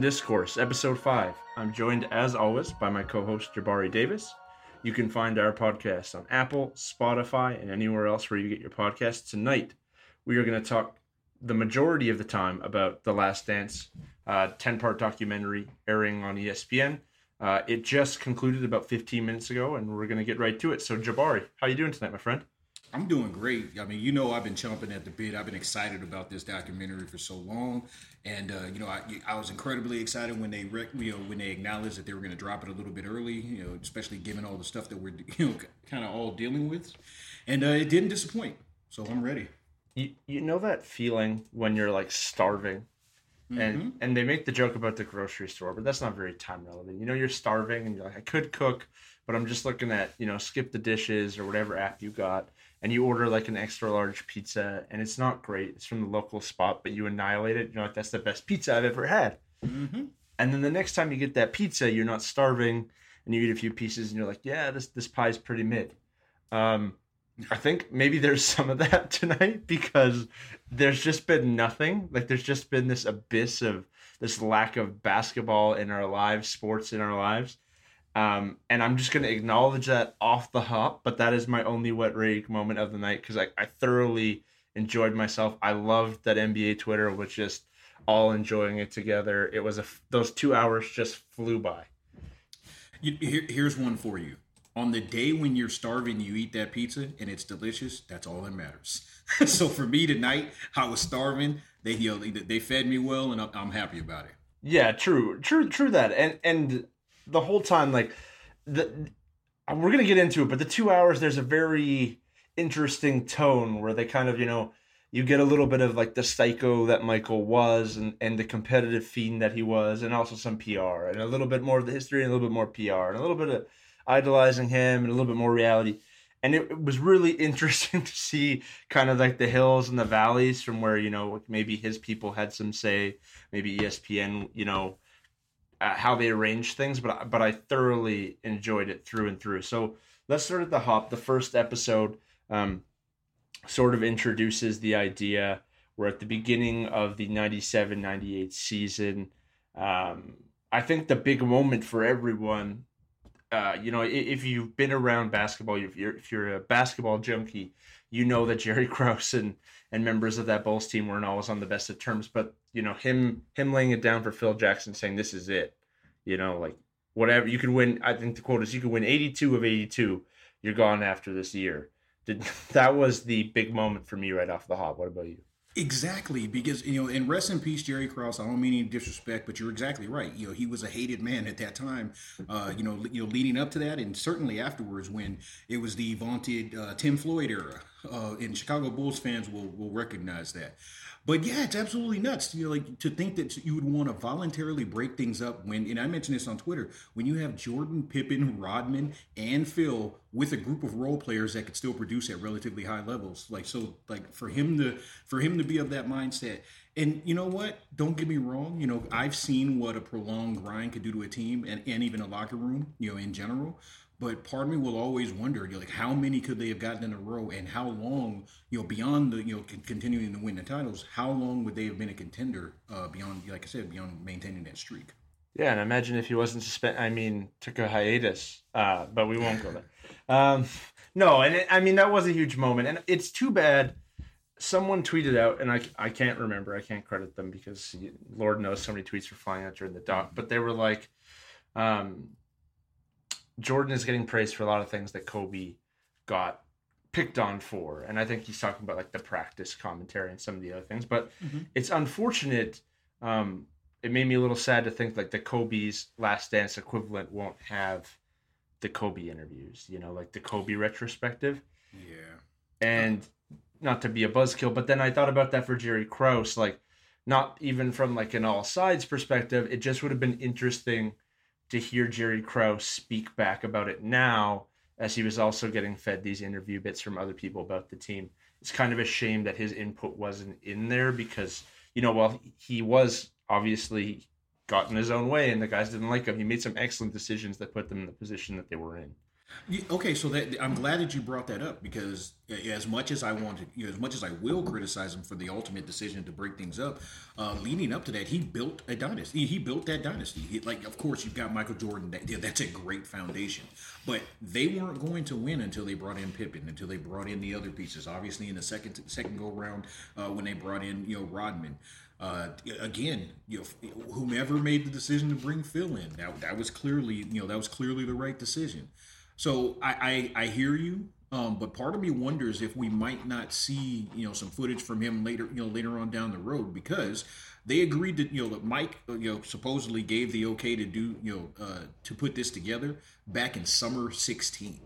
Discourse, Episode 5. I'm joined, as always, by my co host, Jabari Davis. You can find our podcast on Apple, Spotify, and anywhere else where you get your podcasts. Tonight, we are going to talk the majority of the time about The Last Dance, 10 part documentary airing on ESPN. Uh, it just concluded about 15 minutes ago, and we're going to get right to it. So, Jabari, how are you doing tonight, my friend? I'm doing great. I mean, you know, I've been chomping at the bit. I've been excited about this documentary for so long, and uh, you know, I, I was incredibly excited when they, rec- you know, when they acknowledged that they were going to drop it a little bit early. You know, especially given all the stuff that we're, you know, kind of all dealing with, and uh, it didn't disappoint. So I'm ready. You, you know that feeling when you're like starving and and they make the joke about the grocery store but that's not very time relevant you know you're starving and you're like i could cook but i'm just looking at you know skip the dishes or whatever app you got and you order like an extra large pizza and it's not great. It's from the local spot but you annihilate it. You're like that's the best pizza i've ever had. And then the next time you get that pizza you're not starving and you eat a few pieces and you're like yeah this this pie's pretty mid. Um I think maybe there's some of that tonight because there's just been nothing. Like there's just been this abyss of this lack of basketball in our lives, sports in our lives. Um, and I'm just going to acknowledge that off the hop, but that is my only wet rag moment of the night because I, I thoroughly enjoyed myself. I loved that NBA Twitter was just all enjoying it together. It was a those two hours just flew by. You, here, here's one for you. On the day when you're starving, you eat that pizza and it's delicious. That's all that matters. so for me tonight, I was starving. They you know, they, fed me well, and I'm happy about it. Yeah, true, true, true. That and and the whole time, like the uh, we're gonna get into it, but the two hours there's a very interesting tone where they kind of you know you get a little bit of like the psycho that Michael was and and the competitive fiend that he was, and also some PR and a little bit more of the history and a little bit more PR and a little bit of idolizing him and a little bit more reality. And it, it was really interesting to see kind of like the hills and the valleys from where, you know, maybe his people had some say, maybe ESPN, you know, uh, how they arranged things, but but I thoroughly enjoyed it through and through. So let's start at the hop. The first episode um, sort of introduces the idea. We're at the beginning of the 97 98 season. Um, I think the big moment for everyone, uh, you know, i- if you've been around basketball, if you're, if you're a basketball junkie, you know that Jerry Krause and, and members of that Bulls team weren't always on the best of terms. But you know, him him laying it down for Phil Jackson, saying this is it. You know, like whatever you can win. I think the quote is you can win 82 of 82. You're gone after this year. Did that was the big moment for me right off the hop. What about you? Exactly, because you know, and rest in peace, Jerry Krause. I don't mean any disrespect, but you're exactly right. You know, he was a hated man at that time. Uh, you know, you know, leading up to that, and certainly afterwards, when it was the vaunted uh, Tim Floyd era, uh, and Chicago Bulls fans will will recognize that. But yeah, it's absolutely nuts. You know, like to think that you would want to voluntarily break things up when, and I mentioned this on Twitter, when you have Jordan, Pippen, Rodman, and Phil with a group of role players that could still produce at relatively high levels. Like so, like for him to for him to be of that mindset. And you know what? Don't get me wrong. You know, I've seen what a prolonged grind could do to a team and, and even a locker room. You know, in general. But part of me will always wonder, you like how many could they have gotten in a row, and how long, you know, beyond the, you know, con- continuing to win the titles, how long would they have been a contender uh, beyond, like I said, beyond maintaining that streak? Yeah, and imagine if he wasn't suspended. I mean, took a hiatus, uh, but we won't go there. Um, no, and it, I mean that was a huge moment, and it's too bad. Someone tweeted out, and I I can't remember. I can't credit them because Lord knows so many tweets were flying out during the doc. But they were like, um, Jordan is getting praised for a lot of things that Kobe got picked on for, and I think he's talking about like the practice commentary and some of the other things. But Mhm. it's unfortunate. Um, it made me a little sad to think like the Kobe's Last Dance equivalent won't have the Kobe interviews. You know, like the Kobe retrospective Yeah. and not to be a buzzkill, but then I thought about that for Jerry Krause, like not even from like an all sides perspective, it just would have been interesting to hear Jerry Krause speak back about it now as he was also getting fed these interview bits from other people about the team. It's kind of a shame that his input wasn't in there because, you know, while he was obviously got in his own way and the guys didn't like him, he made some excellent decisions that put them in the position that they were in. Okay, so that I'm glad that you brought that up because as much as I wanted, you know, as much as I will criticize him for the ultimate decision to break things up, uh, leading up to that, he built a dynasty. He built that dynasty. He, like, of course, you've got Michael Jordan. That, yeah, that's a great foundation. But they weren't going to win until they brought in Pippen, until they brought in the other pieces. Obviously, in the second second go round, uh, when they brought in, you know, Rodman. Uh, again, you know, whomever made the decision to bring Phil in, that that was clearly, you know, that was clearly the right decision. So I, I, I hear you, um, but part of me wonders if we might not see you know some footage from him later you know later on down the road because they agreed that you know that Mike uh, you know supposedly gave the okay to do you know uh, to put this together back in summer sixteen.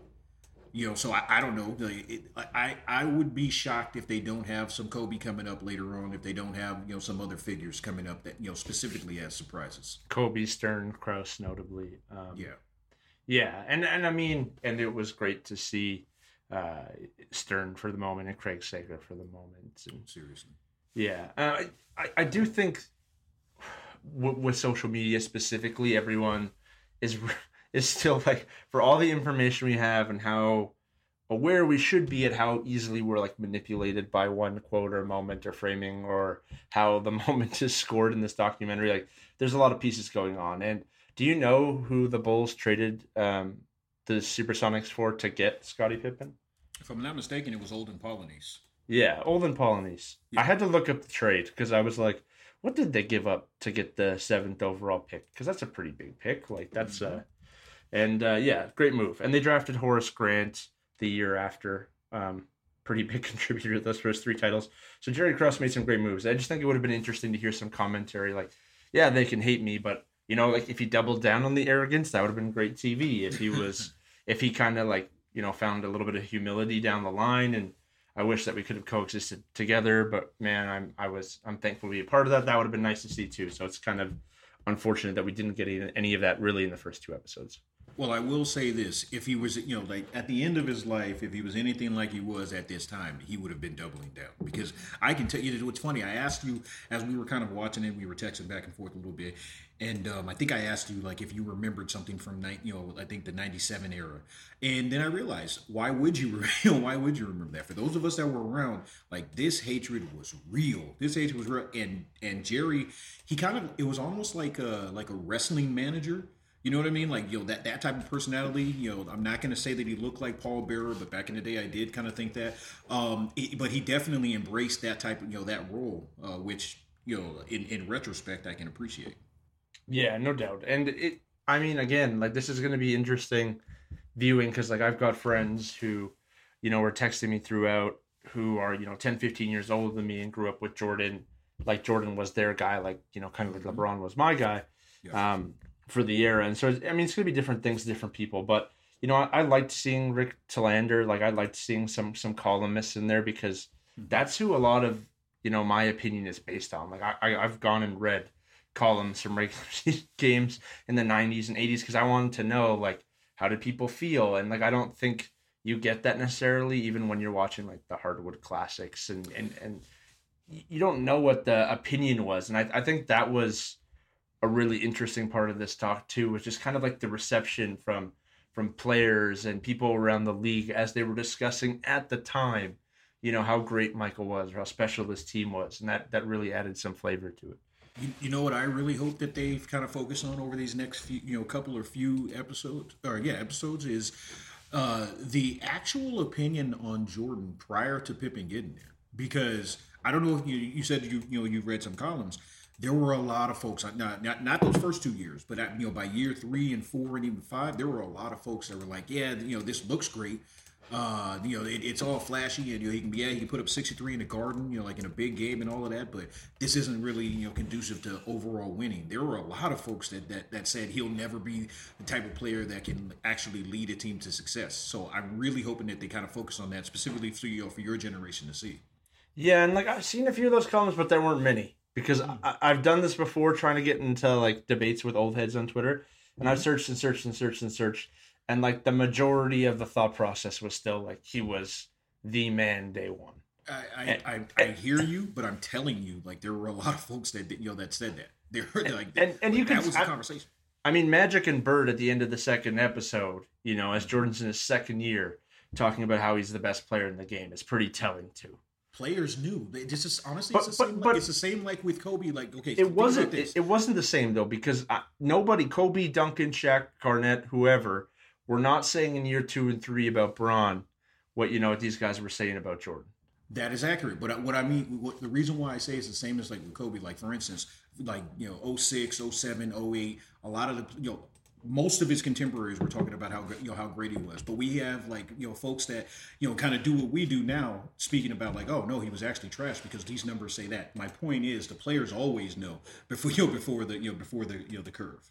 You know, so I, I don't know. It, I I would be shocked if they don't have some Kobe coming up later on. If they don't have you know some other figures coming up that you know specifically as surprises. Kobe Stern, Krause, notably. Um, Yeah. Yeah, and and I mean, and it was great to see uh, Stern for the moment and Craig Sager for the moment. And Seriously. yeah, uh, I I do think w- with social media specifically, everyone is is still like for all the information we have and how aware we should be at how easily we're like manipulated by one quote or moment or framing or how the moment is scored in this documentary like there's a lot of pieces going on and do you know who the bulls traded um the supersonics for to get scottie pippen? If I'm not mistaken, it was Olden Polynice. yeah olden polynice Yeah. i had to look up the trade because i was like what did they give up to get the seventh overall pick? Because that's a pretty big pick like that's uh and uh yeah great move. And they drafted horace grant the year after um pretty big contributor to those first three titles. So jerry krause made some great moves. I just think it would have been interesting to hear some commentary like yeah they can hate me but you know like if he doubled down on the arrogance that would have been great tv if he was if he kind of like you know found a little bit of humility down the line and I wish that we could have coexisted together, but man, I'm I was I'm thankful to be a part of that. That would have been nice to see too. So it's kind of unfortunate that we didn't get any, any of that really in the first two episodes. Well, I will say this: if he was, you know, like at the end of his life, if he was anything like he was at this time, he would have been doubling down. Because I can tell you, what's funny. I asked you as we were kind of watching it, we were texting back and forth a little bit, and um, I think I asked you like if you remembered something from you know, I think the '97 era, and then I realized why would you, you know, why would you remember that? For those of us that were around, like this hatred was real. This hatred was real, and and Jerry, he kind of, it was almost like a like a wrestling manager. You know what I mean? Like, you know, that, that type of personality, you know, I'm not going to say that he looked like Paul Bearer, but back in the day I did kind of think that. Um, it- but he definitely embraced that type of, you know, that role, uh, which, you know, in, in retrospect, I can appreciate. Yeah, no doubt. And it, I mean, again, like this is going to be interesting viewing because like I've got friends who, you know, were texting me throughout who are, you know, 10, 15 years older than me and grew up with Jordan. Like Jordan was their guy, like, you know, kind of like LeBron was my guy Yeah. um, for the era. And so, I mean, it's going to be different things, to different people. But, you know, I, I liked seeing Rick Telander. Like, I liked seeing some some columnists in there because hmm. that's who a lot of, you know, my opinion is based on. Like, I, I, I've gone and read columns from regular season games in the 90s and 80s because I wanted to know, like, how did people feel? And, like, I don't think you get that necessarily even when you're watching, like, the Hardwood Classics and, and, and, you don't know what the opinion was and I, I think that was a really interesting part of this talk too was just kind of like the reception from from players and people around the league as they were discussing at the time you know how great michael was or how special this team was and that that really added some flavor to it You, you know what I really hope that they've kind of focus on over these next few, you know, couple or few episodes, or yeah, episodes is uh, the actual opinion on Jordan prior to Pippen getting there. Because I don't know if you you said you you know you've read some columns. There were a lot of folks, not not, not those first two years, but you know by year three and four and even five, there were a lot of folks that were like, yeah, you know, this looks great. Uh, you know, it, it's all flashy, and you know, he can be yeah, he can put up 63 in the Garden, you know, like in a big game and all of that. But this isn't really you know conducive to overall winning. There were a lot of folks that that, that said he'll never be the type of player that can actually lead a team to success. So I'm really hoping that they kind of focus on that specifically for you know, for your generation to see. Yeah, and like I've seen a few of those comments, but there weren't many because hmm. I, I've done this before, trying to get into like debates with old heads on Twitter, and I've hmm. searched and searched and searched and searched, and like the majority of the thought process was still like he was the man day one. I, I, I, I hear you, but I'm telling you, like there were a lot of folks that you know that said that. They heard like and- and you that can- was the I- conversation. I mean, Magic and Bird at the end of the second episode, you know, as hmm. Jordan's in his second year, talking about how he's the best player in the game is pretty telling too. Players knew. They just is- honestly, But- it's the but- same. but- like, it's the same like with Kobe. Like okay, It wasn't. It, it wasn't the same though because I, nobody, Kobe, Duncan, Shaq, Garnett, whoever, were not saying in year two and three about Bron what you know what these guys were saying about Jordan. That is accurate. But uh, what I mean, what, the reason why I say it's the same as like with Kobe, like for instance, like, you know, 06, 07, 08, a lot of the, you know, most of his contemporaries were talking about how, you know, how great he was. But we have like, you know, folks that, you know, kind of do what we do now, speaking about like, oh, no, he was actually trash because these numbers say that. My point is the players always know before, you know, before the, you know, before the, you know, the curve.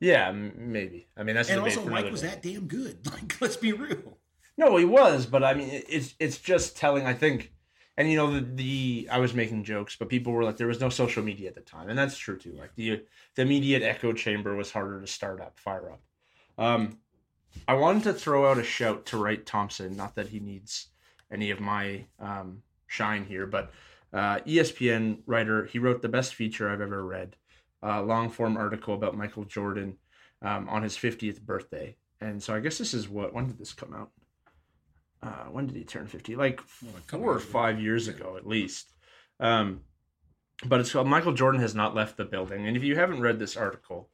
Yeah, maybe. I mean, that's And also, Mike was day. that damn good. Like, let's be real. No, he was, but I mean, it's it's just telling. I think, and you know, the, the I was making jokes, but people were like, there was no social media at the time, and that's true too. Like the the immediate echo chamber was harder to start up, fire up. Um, I wanted to throw out a shout to Wright Thompson. Not that he needs any of my um, shine here, but uh, ESPN writer. He wrote the best feature I've ever read, uh, long form article about Michael Jordan um, on his 50th birthday. And so I guess this is what when did this come out? Uh, when did he turn 50? Like four or five years ago at least. Um, but it's called Michael Jordan has not left the building. And if you haven't read this article,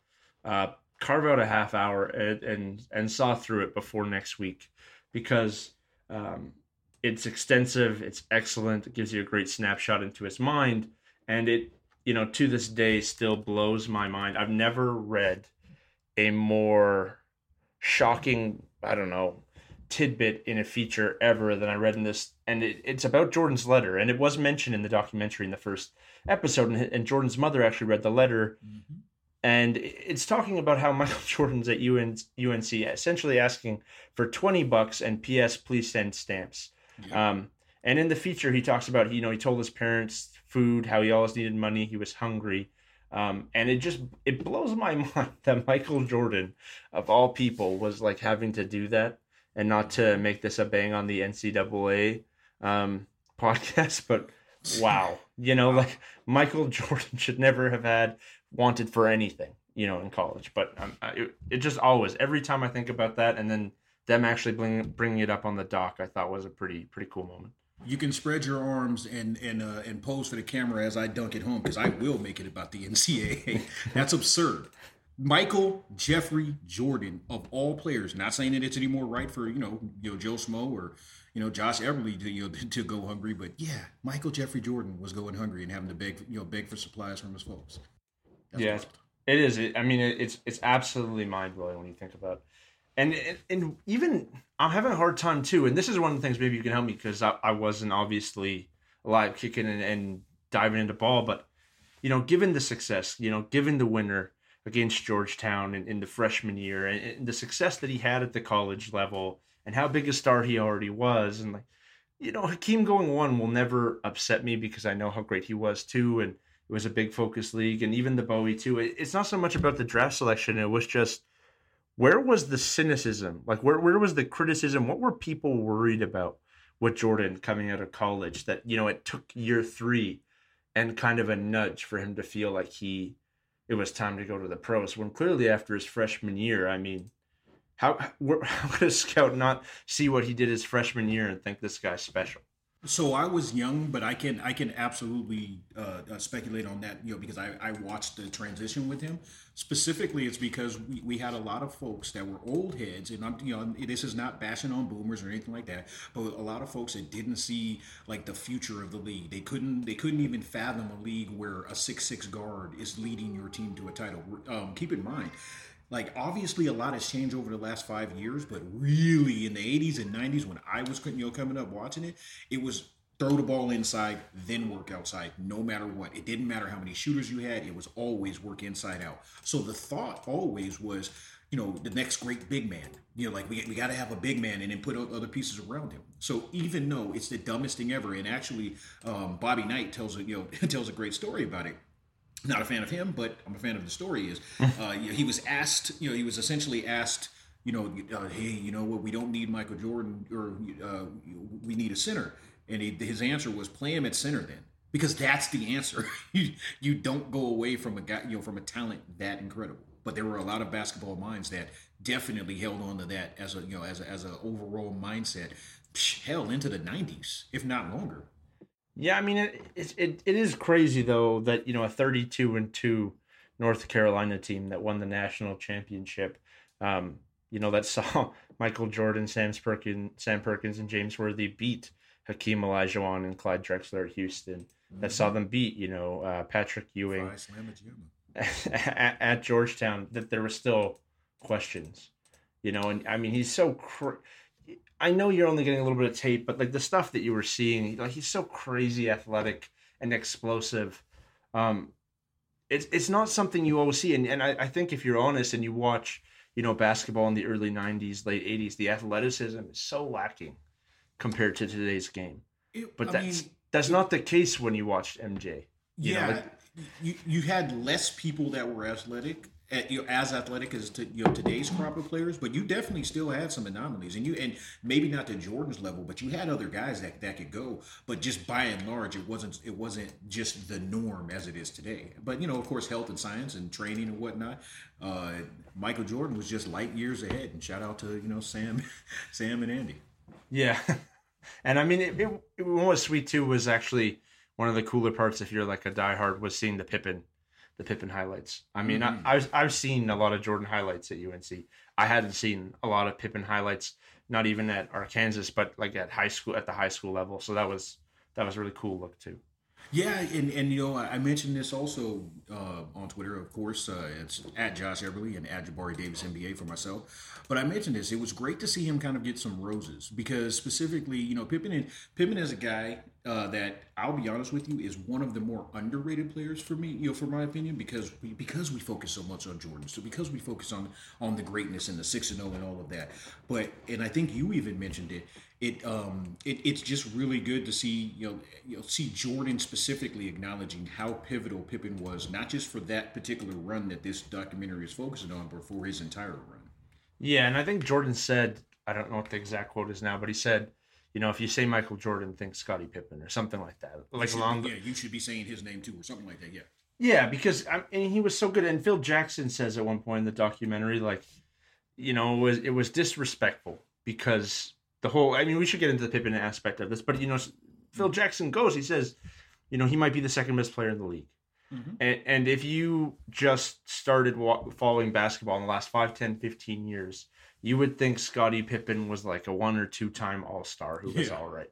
uh, carve out a half hour and, and and saw through it before next week because um, it's extensive, it's excellent, it gives you a great snapshot into his mind, and it you know to this day still blows my mind. I've never read a more shocking, I don't know, tidbit in a feature ever than I read in this, and it, it's about Jordan's letter, and it was mentioned in the documentary in the first episode, and, and Jordan's mother actually read the letter, and it's talking about how Michael Jordan's at UN, UNC, essentially asking for twenty bucks and P.S. Please send stamps. Um, and in the feature, he talks about you know he told his parents food, how he always needed money, he was hungry. Um, and it just it blows my mind that Michael Jordan, of all people, was like having to do that and not to make this a bang on the NCAA um, podcast, but wow, you know, like Michael Jordan should never have had wanted for anything, you know, in college. But um, it, it just always every time I think about that, and then them actually bring, bringing it up on the doc, I thought was a pretty pretty cool moment. You can spread your arms and and uh, and pose for the camera as I dunk it home because I will make it about the NCAA. That's absurd. Michael Jeffrey Jordan of all players, not saying that it's any more right for you know you know Joe Smo or you know Josh Everly to you know, to go hungry, but yeah, Michael Jeffrey Jordan was going hungry and having to beg you know beg for supplies from his folks. That's Yeah. It is. It, I mean, it, it's it's absolutely mind blowing when you think about, it. and and- even I'm having a hard time too. And this is one of the things maybe you can help me because I, I wasn't obviously alive kicking and, and diving into ball, but you know, given the success, you know, given the winner against Georgetown in, in the freshman year, and, and the success that he had at the college level, and how big a star he already was, and like, you know, Hakeem going one will never upset me because I know how great he was too, and it was a big focus league, and even the Bowie too. It, it's not so much about the draft selection; it was just where was the cynicism? Like, where where was the criticism? What were people worried about with Jordan coming out of college? That you know, it took year three and kind of a nudge for him to feel like he it was time to go to the pros. When clearly after his freshman year, I mean, how how could a scout not see what he did his freshman year and think this guy's special? So I was young, but I can I can absolutely uh, uh, speculate on that, you know, because I, I watched the transition with him. Specifically, it's because we, we had a lot of folks that were old heads, and I'm you know this is not bashing on boomers or anything like that, but a lot of folks that didn't see like the future of the league. They couldn't they couldn't even fathom a league where a six six guard is leading your team to a title. Um, keep in mind, Like obviously a lot has changed over the last five years, but really in the 80s and 90s when I was you know coming up watching it, it was throw the ball inside, then work outside, no matter what. It didn't matter how many shooters you had, it was always work inside out. So the thought always was, you know, the next great big man. You know, like we, we got to have a big man and then put other pieces around him. So even though it's the dumbest thing ever, and actually um, Bobby Knight tells a you know tells a great story about it not a fan of him, but I'm a fan of the story. Is uh, he was asked, you know, he was essentially asked, you know, uh, hey, you know what, we don't need Michael Jordan, or uh, we need a center, and he, his answer was play him at center then, because that's the answer. you, you don't go away from a guy, you know, from a talent that incredible. But there were a lot of basketball minds that definitely held on to that as a, you know, as a, as a overall mindset. Hell, into the '90s, if not longer. Yeah, I mean it, it it it is crazy though that you know a 32 and 2 North Carolina team that won the national championship um you know that saw Michael Jordan, Sam Perkins, Sam Perkins and James Worthy beat Hakeem Olajuwon and Clyde Drexler at Houston. Mm-hmm. That saw them beat, you know, uh, Patrick Ewing at, at, Georgetown that there were still questions. You know, and I mean he's so cr- I know you're only getting a little bit of tape, but like the stuff that you were seeing, like he's so crazy athletic and explosive. Um, it's it's not something you always see, and and I, I think if you're honest and you watch, you know, basketball in the early '90s, late '80s, the athleticism is so lacking compared to today's game. It, but I that's mean, that's not the case when you watched MJ. You yeah, know, like, you you had less people that were athletic at, you know, as athletic as to, you know today's crop of players, but you definitely still had some anomalies, and you and maybe not to Jordan's level, but you had other guys that, that could go. But just by and large, it wasn't it wasn't just the norm as it is today. But you know, of course, health and science and training and whatnot. Uh, Michael Jordan was just light years ahead, and shout out to you know Sam, Sam and Andy. Yeah, and I mean, it, it, it, was sweet too was actually one of the cooler parts if you're like a diehard was seeing the Pippen the Pippen highlights. I mean, mm-hmm. I, I've I've seen a lot of Jordan highlights at UNC. I hadn't seen a lot of Pippen highlights, not even at Arkansas, but like at high school at the high school level. So that was that was really cool look too. Yeah, and, and you know, I mentioned this also uh, on Twitter, of course. Uh, it's at Josh Everly and at Jabari Davis NBA for myself. But I mentioned this. It was great to see him kind of get some roses because specifically, you know, Pippen and Pippen is a guy uh, that I'll be honest with you is one of the more underrated players for me, you know, for my opinion, because we because we focus so much on Jordan, so because we focus on on the greatness and the six and zero oh and all of that. But and I think you even mentioned it it um it, it's just really good to see you know you know see Jordan specifically acknowledging how pivotal Pippen was not just for that particular run that this documentary is focusing on but for his entire run. Yeah, and I think Jordan said I don't know what the exact quote is now, but he said, you know, if you say Michael Jordan, think Scottie Pippen or something like that. Like should, along yeah, you should be saying his name too or something like that. Yeah. Yeah, because I mean, he was so good, and Phil Jackson says at one point in the documentary, like, you know, it was it was disrespectful because the whole. I mean, we should get into the Pippen aspect of this, but you know, Phil Jackson goes. He says, you know, he might be the second best player in the league. Mm-hmm. And, and if you just started following basketball in the last 5, 10, 15 years, you would think Scottie Pippen was like a one or two time All Star who was yeah. all right.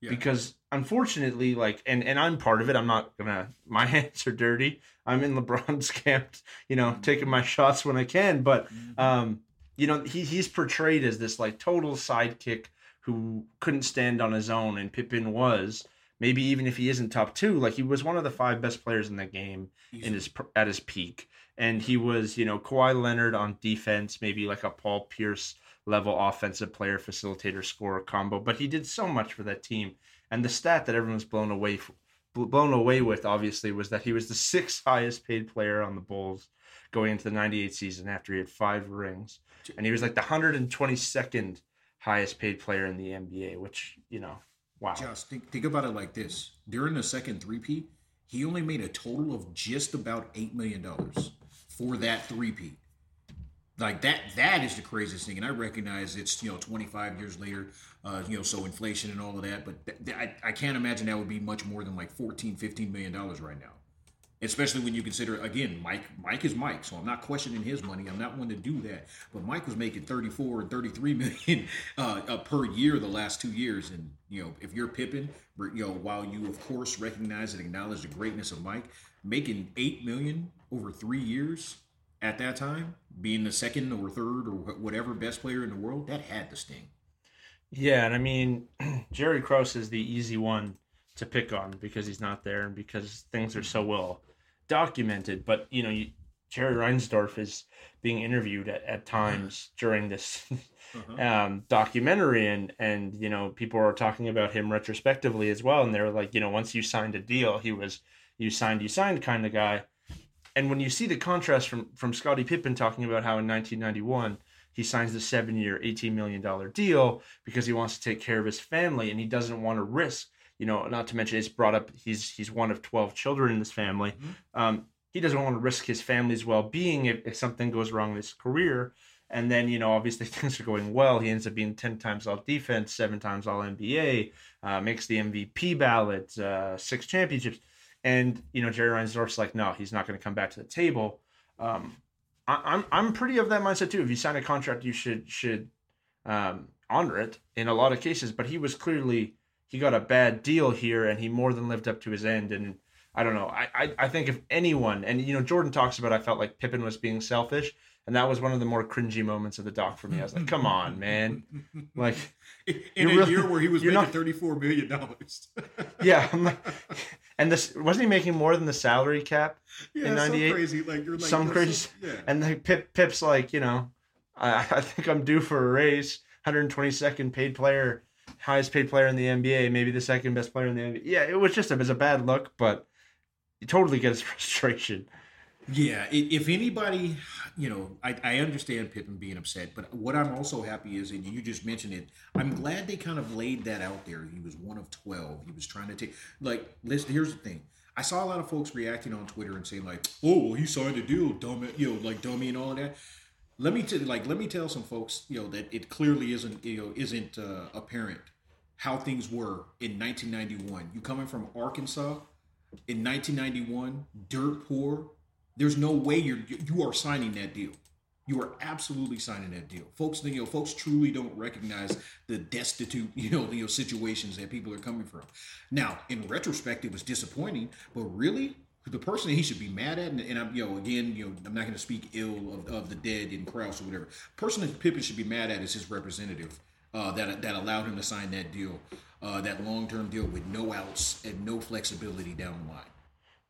Yeah. Because unfortunately, like, and and I'm part of it. I'm not gonna. My hands are dirty. I'm in LeBron's camp, you know, mm-hmm. taking my shots when I can. But mm-hmm. um, you know, he, he's portrayed as this like total sidekick who couldn't stand on his own, and Pippen was. Maybe even if he isn't top two, like he was one of the five best players in the game in his at his peak, and he was you know Kawhi Leonard on defense, maybe like a Paul Pierce level offensive player, facilitator, scorer combo. But he did so much for that team, and the stat that everyone's blown away blown away with obviously was that he was the sixth highest paid player on the Bulls going into the 98 season after he had five rings. And he was like the 122nd highest paid player in the NBA, which, you know, wow. Just think, think about it like this. During the second three-peat, he only made a total of just about $8 million for that three-peat. Like that, that is the craziest thing. And I recognize it's, you know, 25 years later, uh, you know, so inflation and all of that, but th- th- I, I can't imagine that would be much more than like 14, 15 million dollars right now especially when you consider again mike mike is mike so i'm not questioning his money. I'm not one to do that. But mike was making 34 and 33 million uh, uh, per year the last two years. And you know if you're pippen you know while you of course recognize and acknowledge the greatness of mike making 8 million over three years at that time, being the second or third or whatever best player in the world, that had to sting. Yeah, and I mean, Jerry Krause is the easy one to pick on because he's not there and because things are so well documented. But you know, you, Jerry Reinsdorf is being interviewed at, at times during this Uh-huh. um, documentary, and and you know, people are talking about him retrospectively as well, and they're like, you know, once you signed a deal, he was you signed, you signed kind of guy. And when you see the contrast from from Scottie Pippen talking about how in 1991 he signs the seven year, $18 million deal because he wants to take care of his family and he doesn't want to risk, you know, not to mention it's brought up he's he's one of 12 children in this family. Um, he doesn't want to risk his family's well being if, if something goes wrong in his career. And then, you know, obviously things are going well. He ends up being 10 times all defense, seven times all NBA, uh, makes the MVP ballot, uh, six championships. And, you know, Jerry Reinsdorf's like, no, he's not going to come back to the table. Um, I, I'm I'm pretty of that mindset too. If you sign a contract, you should should um, honor it in a lot of cases. But he was clearly he got a bad deal here, and he more than lived up to his end. And I don't know. I I, I think if anyone, and you know, Jordan talks about, I felt like Pippen was being selfish, and that was one of the more cringy moments of the doc for me. I was like, come on, man, like. in a really- year where he was making not- thirty-four million dollars. Yeah, like, and this wasn't he making more than the salary cap? yeah, In 98, some crazy, like you're like some crazy, so- yeah. and the Pip Pip's like, you know, I, I think I'm due for a raise. 122nd paid player, highest paid player in the NBA, maybe the second best player in the NBA. Yeah, it was just a, it was a bad look, but you totally get his frustration. Yeah, if anybody, you know, I, I understand Pippen being upset, but what I'm also happy is, and you just mentioned it, I'm glad they kind of laid that out there. He was one of 12. He was trying to take, like, listen, here's the thing. I saw a lot of folks reacting on Twitter and saying, like, oh, he signed a deal, dumb, you know, like dummy and all of that. Let me tell, like, let me tell some folks, you know, that it clearly isn't, you know, isn't uh, apparent how things were in 1991. You coming from Arkansas in 1991, dirt poor, there's no way you're you are signing that deal. You are absolutely signing that deal, folks. You know, folks truly don't recognize the destitute, you know, you know, situations that people are coming from. Now, in retrospect, it was disappointing, but really, the person that he should be mad at, and, and I'm, you know, again, you know, I'm not going to speak ill of, of the dead in Krause or whatever. Person that Pippen should be mad at is his representative uh, that that allowed him to sign that deal, uh, that long term deal with no outs and no flexibility down the line.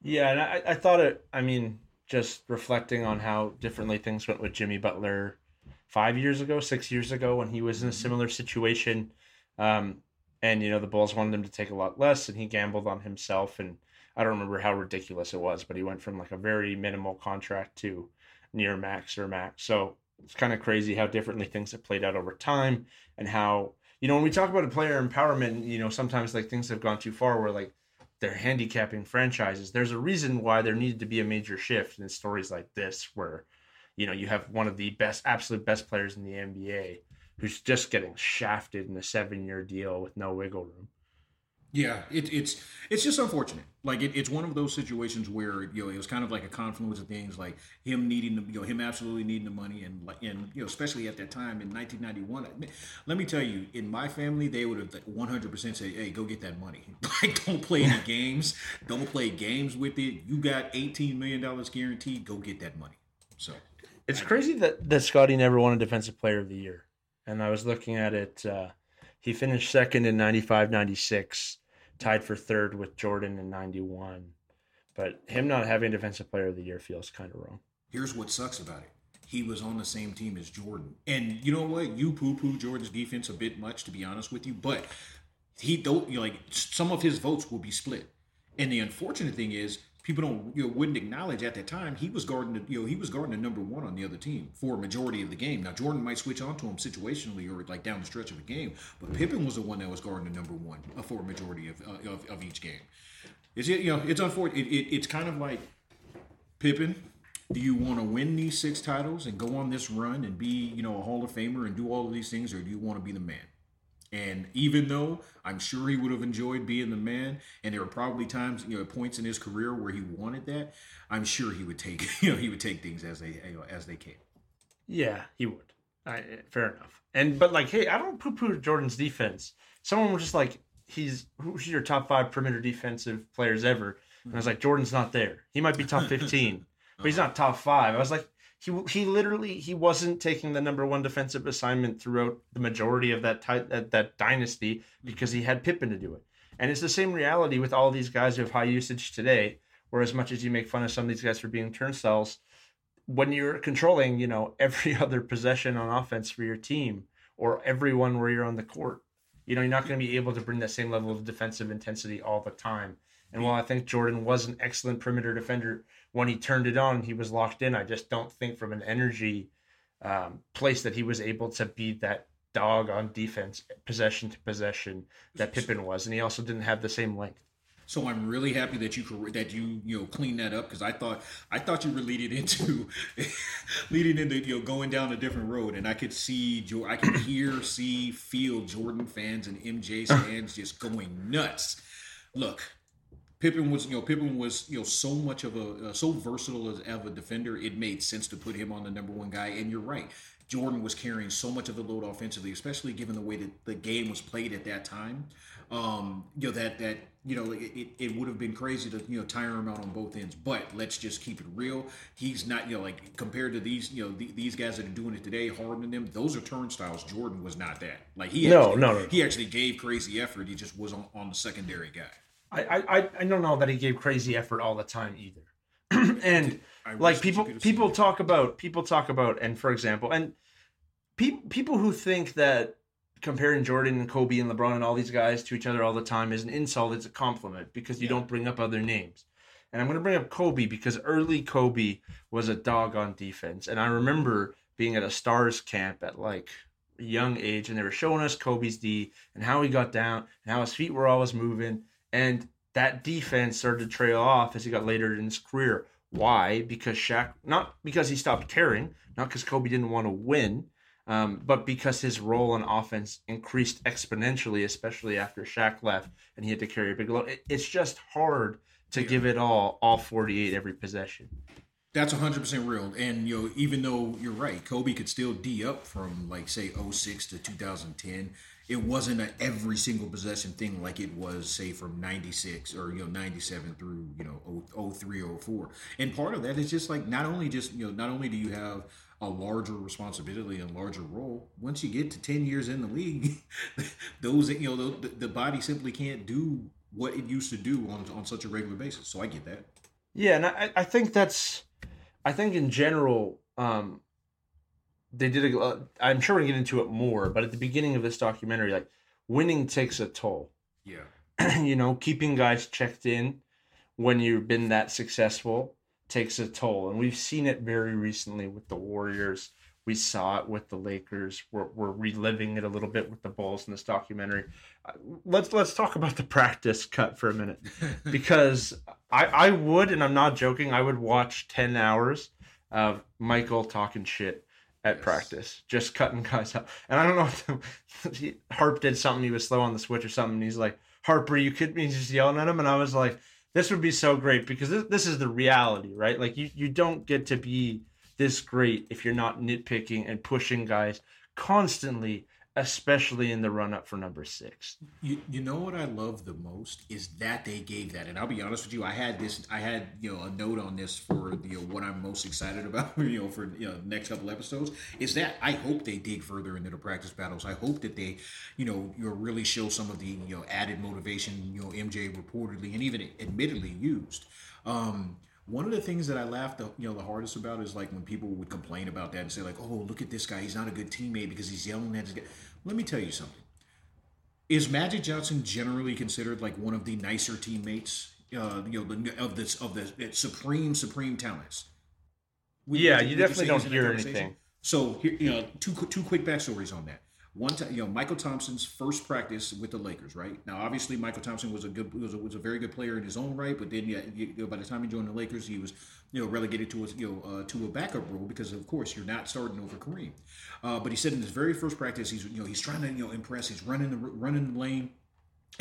Yeah, and I, I thought it. I mean, just reflecting on how differently things went with Jimmy Butler five years ago, six years ago, when he was in a similar situation, um, and you know the Bulls wanted him to take a lot less, and he gambled on himself. And I don't remember how ridiculous it was, but he went from like a very minimal contract to near max or max. So it's kind of crazy how differently things have played out over time, and how you know when we talk about a player empowerment, you know sometimes like things have gone too far where like they're handicapping franchises. There's a reason why there needed to be a major shift in stories like this, where you know you have one of the best, absolute best players in the NBA who's just getting shafted in a seven-year deal with no wiggle room. Yeah, it, it's it's just unfortunate. Like it, it's one of those situations where you know it was kind of like a confluence of things, like him needing the you know him absolutely needing the money, and like and you know especially at that time in 1991. Let me tell you, in my family, they would have 100 percent say, "Hey, go get that money. Like, don't play any games. Don't play games with it. You got 18 million dollars guaranteed. Go get that money." So It's crazy that that Scottie never won a Defensive Player of the Year, and I was looking at it. Uh, he finished second in 95, 96, tied for third with Jordan in 91. But him not having Defensive Player of the Year feels kind of wrong. Here's what sucks about it. He was on the same team as Jordan. And you know what? You poo poo Jordan's defense a bit much, to be honest with you. But he don't like some of his votes will be split. And the unfortunate thing is people don't you know wouldn't acknowledge at that time he was guarding the, you know he was guarding the number one on the other team for a majority of the game. Now Jordan might switch on to him situationally or like down the stretch of the game, but Pippen was the one that was guarding the number one uh, for a majority of, uh, of of each game. It's you know it's unfortunate. It, it, it's kind of like Pippen, do you want to win these six titles and go on this run and be, you know, a Hall of Famer and do all of these things, or do you want to be the man? And even though I'm sure he would have enjoyed being the man, and there were probably times, you know, points in his career where he wanted that, I'm sure he would take, you know, he would take things as they, you know, as they came. Yeah, he would. I, fair enough. And but like, hey, I don't poo-poo Jordan's defense. Someone was just like, he's who's your top five perimeter defensive players ever? And I was like, Jordan's not there. He might be top fifteen, but he's uh-huh. not top five. I was like, he he literally he wasn't taking the number one defensive assignment throughout the majority of that ty- that, that dynasty because he had Pippen to do it. And it's the same reality with all these guys who have high usage today. Where as much as you make fun of some of these guys for being turnstiles, when you're controlling, you know, every other possession on offense for your team or everyone where you're on the court, you know, you're not going to be able to bring that same level of defensive intensity all the time. And while I think Jordan was an excellent perimeter defender, when he turned it on, he was locked in. I just don't think from an energy um, place that he was able to be that dog on defense, possession to possession that Pippen was. And he also didn't have the same length. So I'm really happy that you that you you know cleaned that up because I thought I thought you were leading into leading into you know going down a different road and I could see I could hear see feel Jordan fans and MJ fans just going nuts. Look, Pippen was, you know, Pippen was, you know, so much of a, uh, so versatile as, of a defender. It made sense to put him on the number one guy. And you're right, Jordan was carrying so much of the load offensively, especially given the way that the game was played at that time. Um, you know that that you know it, it would have been crazy to you know tire him out on both ends. But let's just keep it real. He's not you know like compared to these you know the, these guys that are doing it today, Harden and them. Those are turnstiles. Jordan was not that. Like he no actually, no, no. he actually gave crazy effort. He just was on, on the secondary guy. I, I I don't know that he gave crazy effort all the time either. and like people people talk about people talk about and for example and people people who think that comparing Jordan and Kobe and LeBron and all these guys to each other all the time is an insult. It's a compliment because you yeah. don't bring up other names. And I'm going to bring up Kobe because early Kobe was a dog on defense. And I remember being at a Stars camp at like a young age and they were showing us Kobe's D and how he got down and how his feet were always moving. And that defense started to trail off as he got later in his career. Why? Because Shaq, not because he stopped caring, not because Kobe didn't want to win, um, but because his role on offense increased exponentially, especially after Shaq left and he had to carry a big load. It, it's just hard to yeah. give it all, all 48 every possession. That's 100% real. And, you know, even though you're right, Kobe could still D up from, like, say, 06 to 2010 it wasn't an every single possession thing like it was say from 96 or you know 97 through you know 03 04 and part of that is just like not only just you know not only do you have a larger responsibility and larger role once you get to 10 years in the league those you know the, the body simply can't do what it used to do on, on such a regular basis. So i get that. Yeah and i, I think that's i think in general um they did a. Uh, I'm sure we're gonna get into it more, but at the beginning of this documentary, like winning takes a toll. Yeah. you know, keeping guys checked in when you've been that successful takes a toll, and we've seen it very recently with the Warriors. We saw it with the Lakers. We're, we're reliving it a little bit with the Bulls in this documentary. Uh, let's let's talk about the practice cut for a minute, because I I would, and I'm not joking, I would watch ten hours of Michael talking shit at yes. practice, just cutting guys out. And I don't know, if Harp did something. He was slow on the switch or something. he's like, Harper, you could be just yelling at him. And I was like, this would be so great because this, this is the reality, right? Like you, you don't get to be this great if you're not nitpicking and pushing guys constantly especially in the run up for number six. You you know what I love the most is that they gave that, and I'll be honest with you, I had this, I had you know a note on this for you know what I'm most excited about, you know for you know next couple episodes is that I hope they dig further into the practice battles. I hope that they you know you really show some of the you know added motivation you know MJ reportedly and even admittedly used. Um, one of the things that I laughed, the, you know, the hardest about is like when people would complain about that and say like, "Oh, look at this guy. He's not a good teammate because he's yelling at his guy." Let me tell you something. Is Magic Johnson generally considered like one of the nicer teammates? Uh, you know, the, of this of the supreme supreme talents. Would, yeah, you, you definitely don't hear anything. So here, you know, two two quick backstories on that one time, you know, Mychal Thompson's first practice with the Lakers, right? Now, obviously, Mychal Thompson was a good, was a, was a very good player in his own right, but then, yeah, you know, by the time he joined the Lakers, he was, you know, relegated to a, you know, uh, to a backup role because, of course, you're not starting over Kareem. Uh, but he said in his very first practice, he's, you know, he's trying to, you know, impress. He's running the running the lane,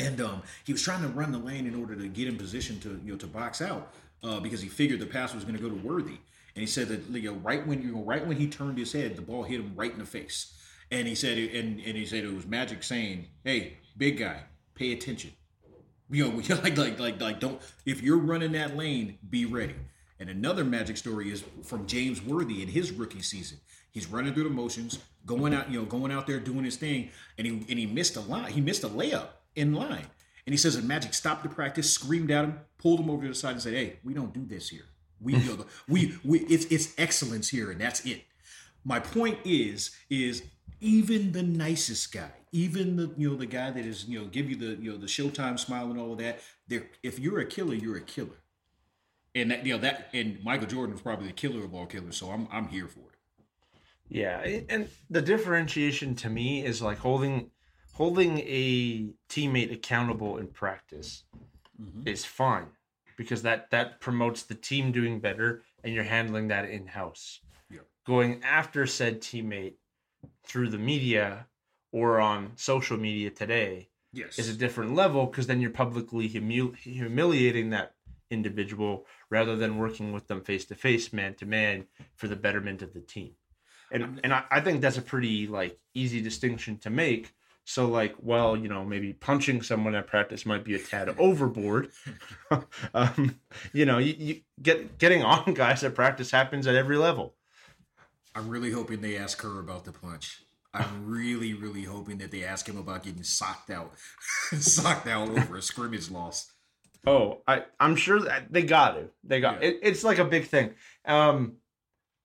and um, he was trying to run the lane in order to get in position to, you know, to box out uh, because he figured the pass was going to go to Worthy. And he said that, you know, right when you know, right when he turned his head, the ball hit him right in the face. And he said, and, and he said it was Magic saying, "Hey, big guy, pay attention. You know, like like like like don't. If you're running that lane, be ready." And another magic story is from James Worthy in his rookie season. He's running through the motions, going out, you know, going out there doing his thing, and he and he missed a line. He missed a layup in line. And he says that Magic stopped the practice, screamed at him, pulled him over to the side, and said, "Hey, we don't do this here. We, you know, we, we, it's it's excellence here, and that's it." My point is, is even the nicest guy, even the you know the guy that is you know give you the you know the Showtime smile and all of that. There, if you're a killer, you're a killer. And that you know that and Michael Jordan was probably the killer of all killers, so I'm I'm here for it. Yeah, and the differentiation to me is like holding holding a teammate accountable in practice Mm-hmm. is fine because that that promotes the team doing better and you're handling that in house. Going after said teammate through the media or on social media today Yes. is a different level because then you're publicly humil- humiliating that individual rather than working with them face to face, man to man for the betterment of the team. And and I, I think that's a pretty like easy distinction to make. So like, well, you know, maybe punching someone at practice might be a tad overboard. um, you know, you, you get getting on guys at practice happens at every level. I'm really hoping they ask her about the punch. I'm really, really hoping that they ask him about getting socked out, socked out over a scrimmage loss. Oh, I I'm sure that they got it. They got Yeah. it. It's like a big thing. Um,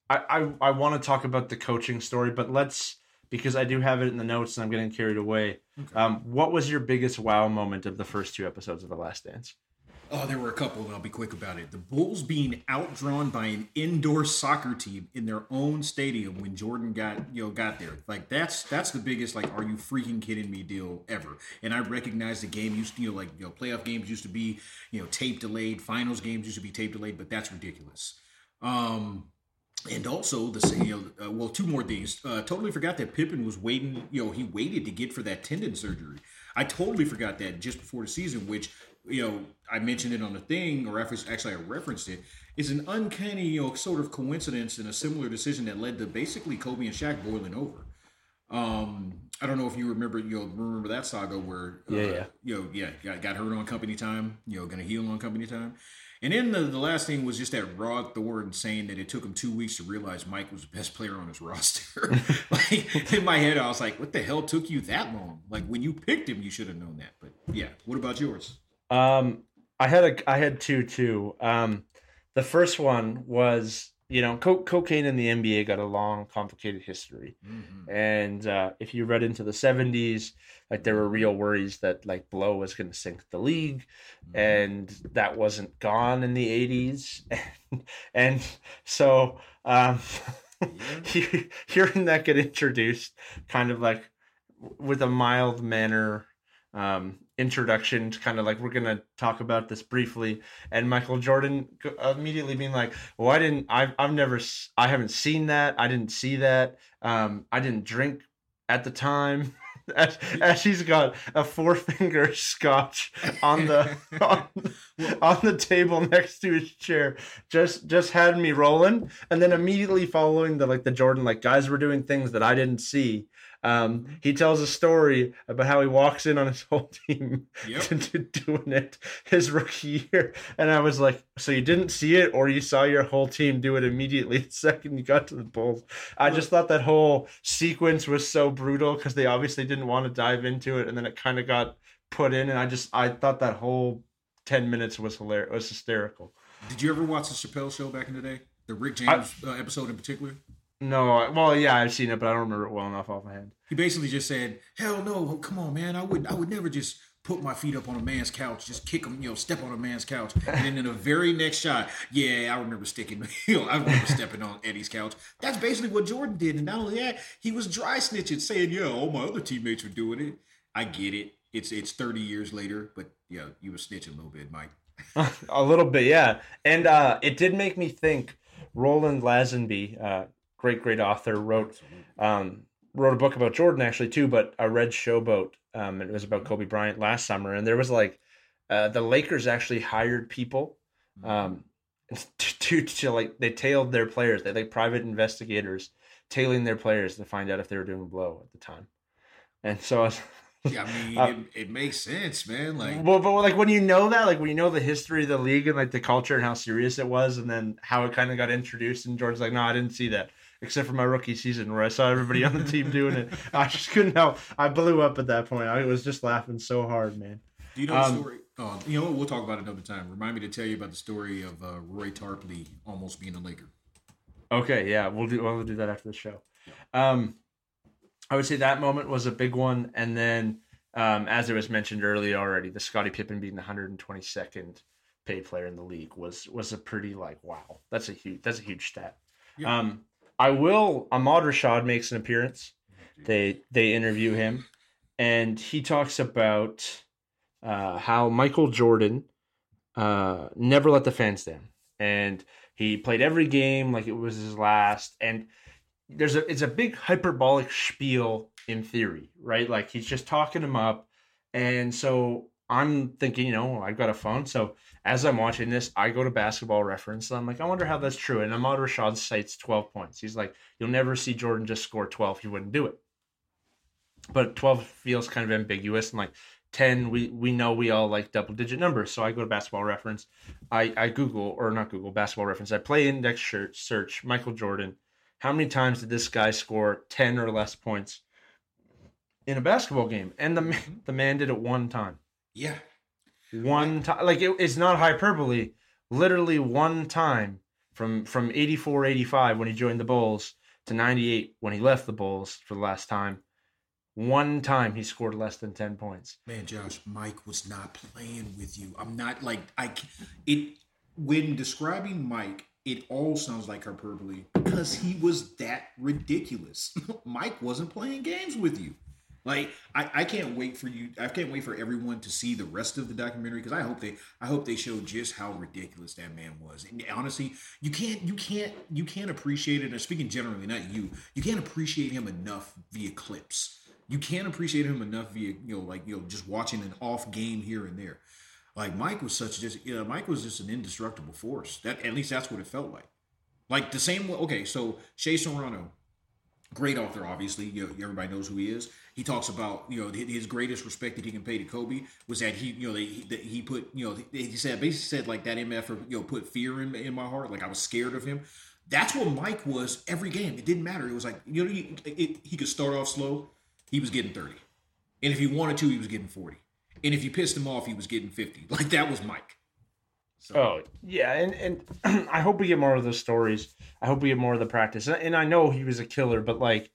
I I, I want to talk about the coaching story, but let's because I do have it in the notes and I'm getting carried away. Um, what was your biggest wow moment of the first two episodes of The Last Dance? Oh, there were a couple, and I'll be quick about it. The Bulls being outdrawn by an indoor soccer team in their own stadium when Jordan got you know got there. Like that's that's the biggest like are you freaking kidding me deal ever. And I recognize the game used to you know like you know playoff games used to be you know tape delayed, finals games used to be tape delayed, but that's ridiculous. Um, and also the you know uh, well two more things. Uh, totally forgot that Pippen was waiting. You know he waited to get for that tendon surgery. I totally forgot that just before the season, which you know I mentioned it on the thing, or actually I referenced it. Is an uncanny you know sort of coincidence and a similar decision that led to basically Kobe and Shaq boiling over. Um, I don't know if you remember, you know, remember that saga where, uh, Yeah, yeah. you know, yeah, got, got hurt on company time, you know, gonna heal on company time. And then the, the last thing was just that Rod Thornton saying that it took him two weeks to realize Mike was the best player on his roster. like in my head, I was like, "What the hell took you that long? Like when you picked him, you should have known that." But yeah, what about yours? Um, I had a I had two too. Um, the first one was you know co- cocaine in the NBA got a long, complicated history, and uh, if you read into the '70s, like there were real worries that like Blow was going to sink the league, and that wasn't gone in the '80s, and, and so um, he- hearing that get introduced, kind of like with a mild manner um, introduction to kind of like we're gonna talk about this briefly, and Michael Jordan immediately being like, "Well, I didn't. I've I've never. i haven't seen that. I didn't see that. Um, I didn't drink at the time." As, as he's got a four finger scotch on the on, on the table next to his chair, just just had me rolling, and then immediately following the like the Jordan like guys were doing things that I didn't see. Um, he tells a story about how he walks in on his whole team Yep. to, to doing it his rookie year, and I was like, "So you didn't see it, or you saw your whole team do it immediately the second you got to the Bulls?" I just thought that whole sequence was so brutal because they obviously didn't want to dive into it, and then it kind of got put in, and I just I thought that whole ten minutes was hilarious, was hysterical. Did you ever watch the Chappelle Show back in the day? The Rick James uh, episode in particular. No, well, yeah, I've seen it, but I don't remember it well enough off my head. He basically just said, "Hell no, come on, man. I would, I would never just put my feet up on a man's couch, just kick him, you know, step on a man's couch." And then in the very next shot, yeah, I remember sticking, you know, I remember stepping on Eddie's couch. That's basically what Jordan did, and not only that, he was dry snitching, saying, "Yeah, all my other teammates were doing it." I get it. It's it's thirty years later, but yeah, you were snitching a little bit, Mike. a little bit, yeah. And uh, it did make me think. Roland Lazenby, uh, great great author, wrote um, wrote a book about Jordan actually too. But I read Showboat. Um, and it was about Kobe Bryant last summer, and there was like uh, the Lakers actually hired people um, to, to to like they tailed their players. They like private investigators tailing their players to find out if they were doing a blow at the time. And so I was Yeah, I mean, Uh, it, it makes sense, man. Like, Well, but like when you know that, like when you know the history of the league and like the culture and how serious it was, and then how it kind of got introduced, and George's like, no, I didn't see that, except for my rookie season where I saw everybody on the team doing it. I just couldn't help. I blew up at that point. I was just laughing so hard, man. do you know the um, story? Oh, you know what? We'll talk about it another time. Remind me to tell you about the story of uh, Roy Tarpley almost being a Laker. Okay, yeah, we'll do we'll do that after the show. Um, I would say that moment was a big one, and then um, as it was mentioned earlier already, the Scottie Pippen being the 122nd paid player in the league was was a pretty like wow, that's a huge that's a huge stat. Yeah. Um, I will. Ahmad Rashad makes an appearance. They they interview him, and he talks about uh, how Michael Jordan uh, never let the fans down, and he played every game like it was his last. And there's a it's a big hyperbolic spiel in theory, right? Like he's just talking him up, and so I'm thinking, you know, I've got a phone, so as I'm watching this, I go to Basketball Reference, and I'm like, I wonder how that's true. And Ahmad Rashad cites 12 points. He's like, you'll never see Jordan just score 12. He wouldn't do it. But 12 feels kind of ambiguous, and like 10 we we know we all like double digit numbers so i go to basketball reference i i google or not google basketball reference i play index search, search michael jordan how many times did this guy score 10 or less points in a basketball game and the mm-hmm. the man did it one time Yeah, one time like it, it's not hyperbole literally one time from from 84 85 when he joined the bulls to 98 when he left the bulls for the last time one time he scored less than 10 points man, Josh, Mike was not playing with you. I'm not like I. It when describing Mike, it all sounds like hyperbole because he was that ridiculous. Mike wasn't playing games with you. Like I, I can't wait for you. I can't wait for everyone to see the rest of the documentary because I hope they, I hope they show just how ridiculous that man was. And honestly, you can't, you can't, you can't appreciate it. And speaking generally, not you, you can't appreciate him enough via clips. You can't appreciate him enough via, you know, like you know, just watching an off game here and there. Like Mike was such just, you know, Mike was just an indestructible force. That at least that's what it felt like. Like the same way. Okay, so Shea Serrano, great author, obviously. You know, everybody knows who he is. He talks about you know his greatest respect that he can pay to Kobe was that he you know they, that he put you know he said basically said like that MF you know put fear in in my heart like I was scared of him. That's what Mike was every game. It didn't matter. It was like you know he, it, he could start off slow. He was getting thirty, and if he wanted to, he was getting forty. And if you pissed him off, he was getting fifty. Like that was Mike. So, Oh yeah, and and I hope we get more of those stories. I hope we get more of the practice. And I know he was a killer, but like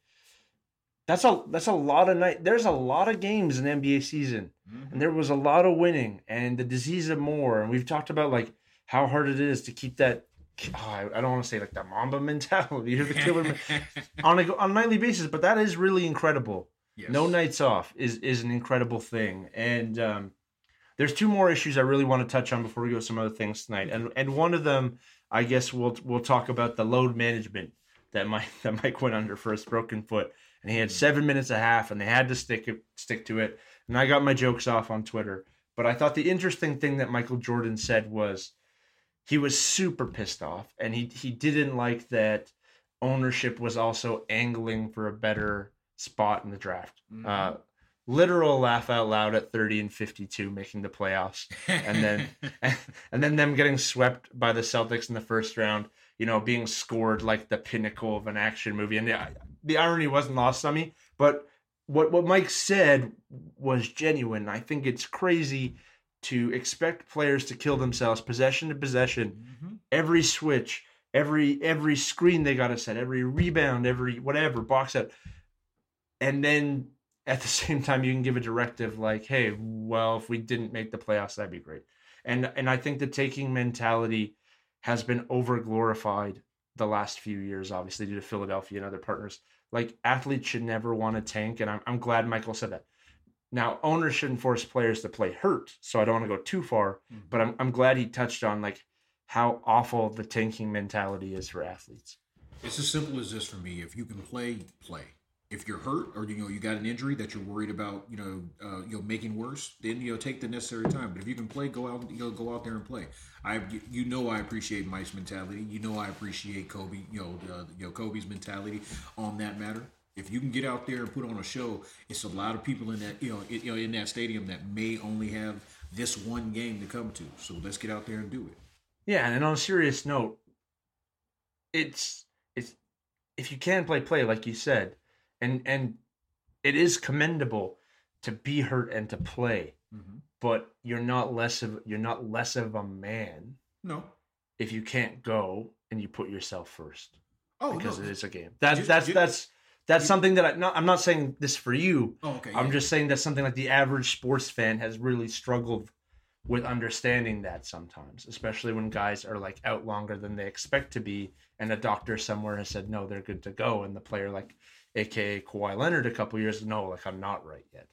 that's a that's a lot of night. There's a lot of games in the NBA season, mhm. and there was a lot of winning and the disease of more. And we've talked about like how hard it is to keep that. Oh, I, I don't want to say like the Mamba mentality or the killer on a on a nightly basis, but that is really incredible. Yes. No nights off is is an incredible thing. And um, there's two more issues I really want to touch on before we go to some other things tonight. And and one of them, I guess we'll we'll talk about the load management that Mike that Mike went under for his broken foot. And he had seven minutes a half, and they had to stick stick to it. And I got my jokes off on Twitter. But I thought the interesting thing that Michael Jordan said was he was super pissed off, and he he didn't like that ownership was also angling for a better spot in the draft. Mhm. Uh, literal laugh out loud at 30 and 52 making the playoffs and then and then them getting swept by the Celtics in the first round you know being scored like the pinnacle of an action movie and the, the irony wasn't lost on me but what what Mike said was genuine I think it's crazy to expect players to kill themselves possession to possession Mhm. every switch, every every screen they got to set, every rebound, every whatever box out, and then at the same time you can give a directive like, "Hey, well, if we didn't make the playoffs, that'd be great." And and I think the tanking mentality has been over glorified the last few years, obviously due to Philadelphia and other partners. Like athletes should never want to tank, and I'm I'm glad Michael said that. Now, owners shouldn't force players to play hurt, so I don't want to go too far. Mm-hmm. But I'm I'm glad he touched on like how awful the tanking mentality is for athletes. It's as simple as this for me. If you can play, play. If you're hurt or you know you got an injury that you're worried about, you know, uh, you know, making worse, then you know take the necessary time. But if you can play, go out, you know, go out there and play. I, you know, I appreciate Mike's mentality. You know, I appreciate Kobe. You know, uh, you know Kobe's mentality on that matter. If you can get out there and put on a show, it's a lot of people in that you know it, you know in that stadium that may only have this one game to come to. So let's get out there and do it. Yeah, and on a serious note, it's it's if you can play play like you said, and and it is commendable to be hurt and to play, Mhm. but you're not less of you're not less of a man No. if you can't go and you put yourself first Oh because no. it is a game. That's Ju- that's ju- that's that's you- something that I not I'm not saying this for you. Oh, okay. I'm yeah. just saying that's something like the average sports fan has really struggled with understanding that sometimes, especially when guys are like out longer than they expect to be, and a doctor somewhere has said no, they're good to go, and the player like, aka Kawhi Leonard, a couple years no, like I'm not right yet.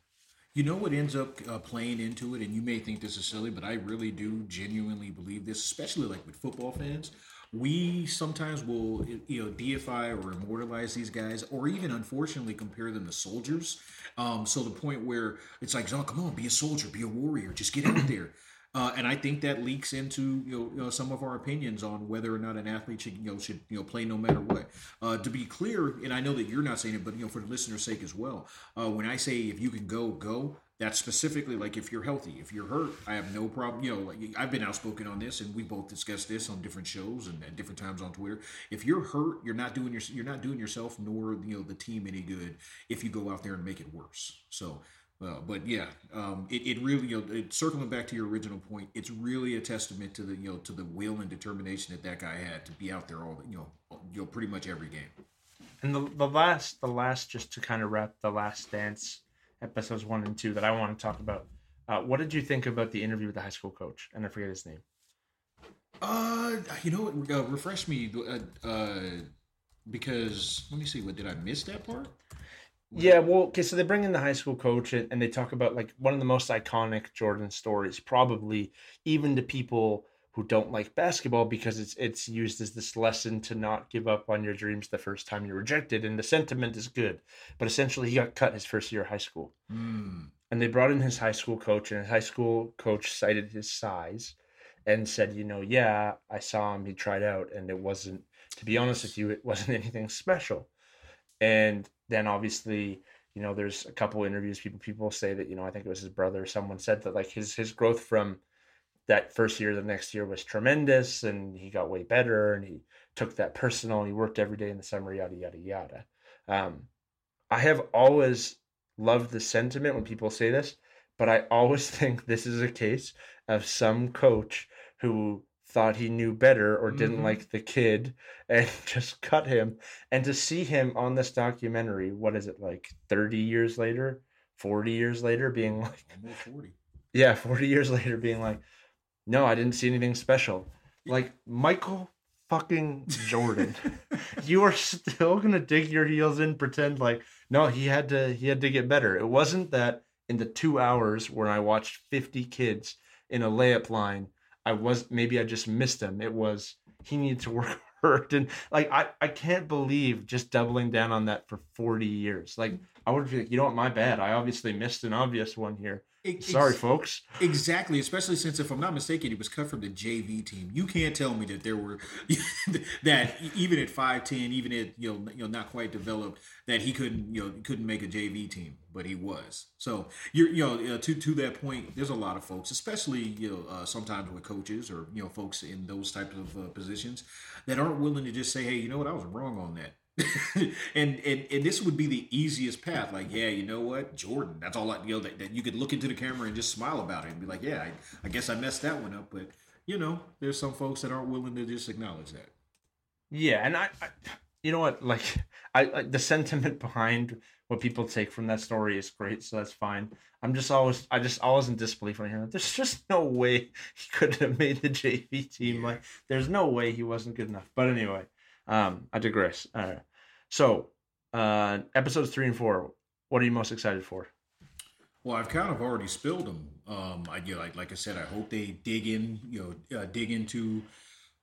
You know what ends up uh, playing into it, and you may think this is silly, but I really do genuinely believe this, especially like with football fans. We sometimes will, you know, deify or immortalize these guys, or even unfortunately compare them to soldiers. Um, so the point where it's like, oh, come on, be a soldier, be a warrior, just get out there. Uh, and I think that leaks into you know, you know some of our opinions on whether or not an athlete should you know should you know play no matter what. Uh, to be clear, and I know that you're not saying it, but you know for the listener's sake as well. Uh, when I say if you can go, go. That's specifically like if you're healthy. If you're hurt, I have no problem. You know, like I've been outspoken on this, and we both discussed this on different shows and at different times on Twitter. If you're hurt, you're not doing your you're not doing yourself nor you know the team any good if you go out there and make it worse. So uh, but yeah, um, it, it really you know it, circling back to your original point, it's really a testament to the you know to the will and determination that that guy had to be out there all you know you know pretty much every game. And the the last the last just to kind of wrap the last dance episodes one and two that I want to talk about. Uh, what did you think about the interview with the high school coach? And I forget his name. Uh, you know what? Uh, refresh me, uh, uh, because let me see. What did I miss that part? Yeah, well, okay, so they bring in the high school coach and, and they talk about like one of the most iconic Jordan stories, probably even to people who don't like basketball because it's it's used as this lesson to not give up on your dreams the first time you're rejected, and the sentiment is good. But essentially, he got cut his first year of high school, Mm. and they brought in his high school coach, and his high school coach cited his size and said, you know, yeah, I saw him, he tried out, and it wasn't. To be honest with you, it wasn't anything special. And then obviously, you know, there's a couple interviews. People people say that you know, I think it was his brother. Someone said that like his his growth from that first year the next year was tremendous, and he got way better, and he took that personal, and he worked every day in the summer, yada yada yada. Um, I have always loved the sentiment when people say this, but I always think this is a case of some coach who thought he knew better or didn't Mhm. like the kid and just cut him and to see him on this documentary what is it like 30 years later 40 years later being like Almost forty. yeah 40 years later being like no i didn't see anything special like michael fucking jordan you are still gonna dig your heels in pretend like no he had to he had to get better it wasn't that in the two hours where i watched 50 kids in a layup line i was maybe i just missed him. It was he needed to work hard. And like i i can't believe just doubling down on that for 40 years. Like i would be like you know what? My bad. I obviously missed an obvious one here Ex- sorry folks Exactly, especially since, if I'm not mistaken, he was cut from the JV team. You can't tell me that there were that even at five ten, even at you know you know not quite developed, that he couldn't you know couldn't make a JV team, but he was. So you're you know uh, to to that point, there's a lot of folks, especially you know uh, sometimes with coaches or you know folks in those types of uh, positions that aren't willing to just say, hey, you know what, I was wrong on that. and, and and this would be the easiest path. Like, yeah, you know what, Jordan. That's all I you know that, that you could look into the camera and just smile about it and be like, yeah, I, I guess I messed that one up. But you know, there's some folks that aren't willing to just acknowledge that. Yeah, and I, I you know what, like I like the sentiment behind what people take from that story is great, so that's fine. I'm just always I just always in disbelief when I hear that. There's just no way he could have made the JV team. Like there's no way he wasn't good enough. But anyway, um I digress. Uh, so uh episodes three and four, what are you most excited for? Well, I've kind of already spilled them. Um, I you know, like like I said, I hope they dig in, you know, uh, dig into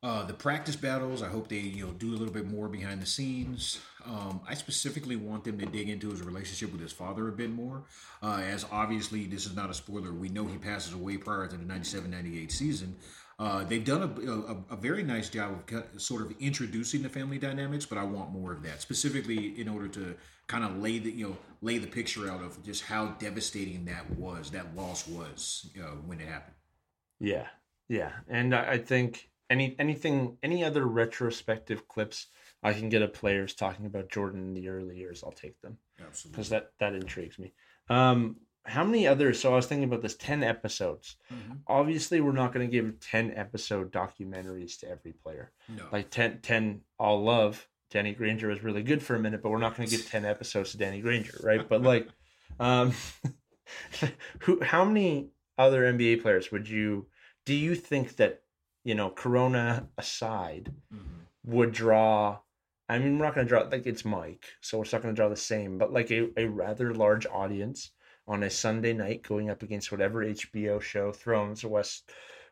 uh, the practice battles. I hope they you know do a little bit more behind the scenes. Um, I specifically want them to dig into his relationship with his father a bit more, uh, as obviously this is not a spoiler. We know he passes away prior to the 97-98 season. Uh, they've done a, a, a, very nice job of sort of introducing the family dynamics, but I want more of that, specifically in order to kind of lay the you know lay the picture out of just how devastating that was, that loss was you know, when it happened. Yeah, yeah, and I, I think any anything any other retrospective clips I can get of players talking about Jordan in the early years, I'll take them. Absolutely, because that that intrigues me. Um, how many others? So I was thinking about this ten episodes. Mm-hmm. Obviously, we're not going to give ten episode documentaries to every player. No, like 10, 10 all love. Danny Granger was really good for a minute, but we're not going to give ten episodes to Danny Granger, right? But like, um, who? How many other NBA players would you? Do you think that you know, Corona aside, mm-hmm. would draw I mean, we're not going to draw like it's Mike, so we're not going to draw the same, but like a, a rather large audience on a Sunday night going up against whatever HBO show, Thrones, West,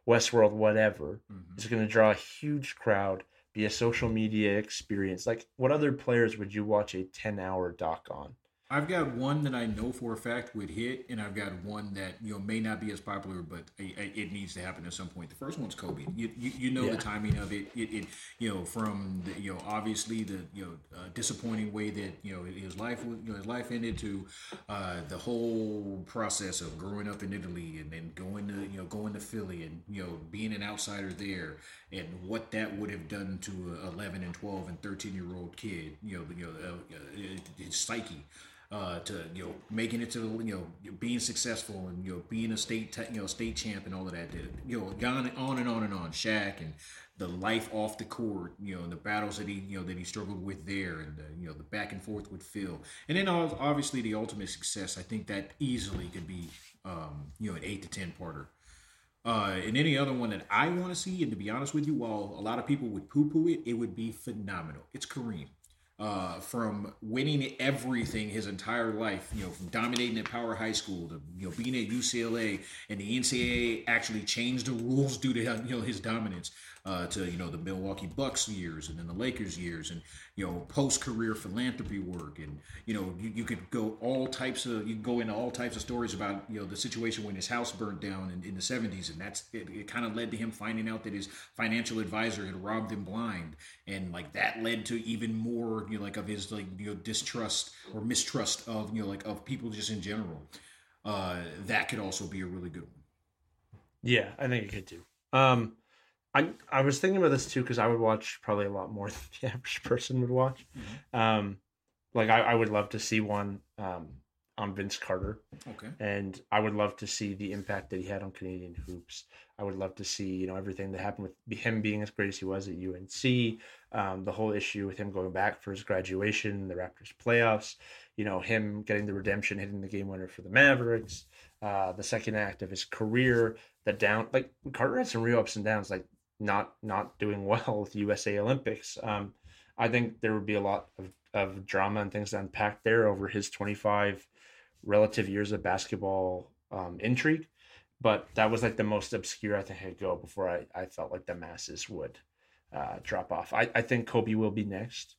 Westworld, whatever, mm-hmm. is going to draw a huge crowd, be a social media experience. Like, what other players would you watch a 10 hour doc on? I've got one that I know for a fact would hit, and I've got one that you know may not be as popular, but it needs to happen at some point. The first one's Kobe. You you, you know yeah. the timing of it. It, it you know from the, you know obviously the you know uh, disappointing way that you know his life you know his life ended to uh, the whole process of growing up in Italy and then going to you know going to Philly and you know being an outsider there and what that would have done to a 11 and 12 and 13 year old kid. You know you know uh, uh his psyche uh, to you know making it to you know being successful and you know being a state te- you know state champ and all of that. You know, gone on and on and on. Shaq and the life off the court, you know, and the battles that he you know that he struggled with there, and you know the back and forth with Phil, and then obviously the ultimate success. I think that easily could be um, you know an eight to ten parter. Uh, and any other one that I want to see, and to be honest with you, while a lot of people would poo poo it, it would be phenomenal. It's Kareem uh, from winning everything his entire life, you know, from dominating at Power High School to you know being at UCLA, and the NCAA actually changed the rules due to you know his dominance uh, to you know the Milwaukee Bucks years and then the Lakers years and you know post career philanthropy work. And you know you, you could go all types of you go into all types of stories about you know the situation when his house burned down in, in the 70s and that's it, it kind of led to him finding out that his financial advisor had robbed him blind. And like that led to even more you know like of his like you know distrust or mistrust of you know like of people just in general. Uh that could also be a really good one. Yeah i think it could too. Um I I was thinking about this too because I would watch probably a lot more than the average person would watch. Mm-hmm. Um, like I, I would love to see one um, on Vince Carter. Okay. And I would love to see the impact that he had on Canadian hoops. I would love to see you know everything that happened with him being as great as he was at UNC. Um, the whole issue with him going back for his graduation, the Raptors playoffs. You know him getting the redemption, hitting the game winner for the Mavericks. Uh, the second act of his career, the down like Carter had some real ups and downs. Like not not doing well with USA Olympics. Um, I think there would be a lot of, of drama and things to unpack there over his 25 relative years of basketball um, intrigue. But that was like the most obscure I think I'd go before I, I felt like the masses would uh, drop off. I, I think Kobe will be next.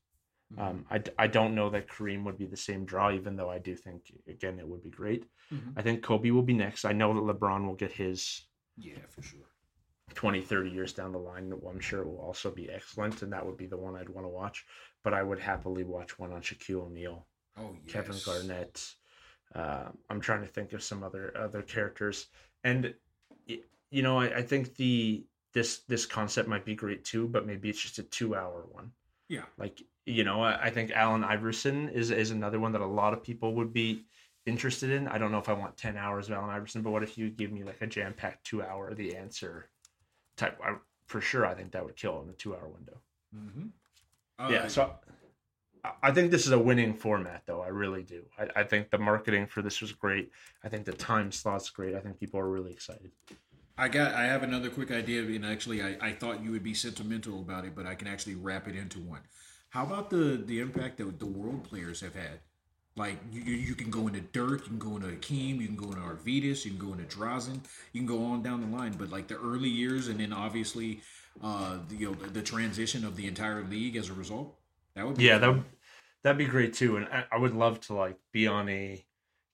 Mm-hmm. Um, I, I don't know that Kareem would be the same draw, even though I do think, again, it would be great. Mm-hmm. I think Kobe will be next. I know that LeBron will get his. Yeah, for sure. 20, 30 years down the line, I'm sure it will also be excellent, and that would be the one I'd want to watch. But I would happily watch one on Shaquille O'Neal, oh, yes. Kevin Garnett. Uh, I'm trying to think of some other other characters, and you know, I, I think the this this concept might be great too, but maybe it's just a two hour one. Yeah, like you know, I, I think Allen Iverson is is another one that a lot of people would be interested in. I don't know if I want 10 hours of Allen Iverson, but what if you give me like a jam packed two hour The Answer type. I, for sure, I think that would kill in a two hour window. Mm-hmm. Uh, yeah, so I think this is a winning format, though. I really do. I, I, think the marketing for this was great. I think the time slot's great. I think people are really excited. I got. I have another quick idea, and actually, I, I thought you would be sentimental about it, but I can actually wrap it into one. How about the the impact that the world players have had? Like you, you can go into Dirk, you can go into Hakeem, you can go into Arvydas, you can go into Drazen, you can go on down the line. But like the early years, and then obviously, uh, the, you know, the, the transition of the entire league as a result. That would be yeah, that would that'd be great too. And I, I would love to like be on a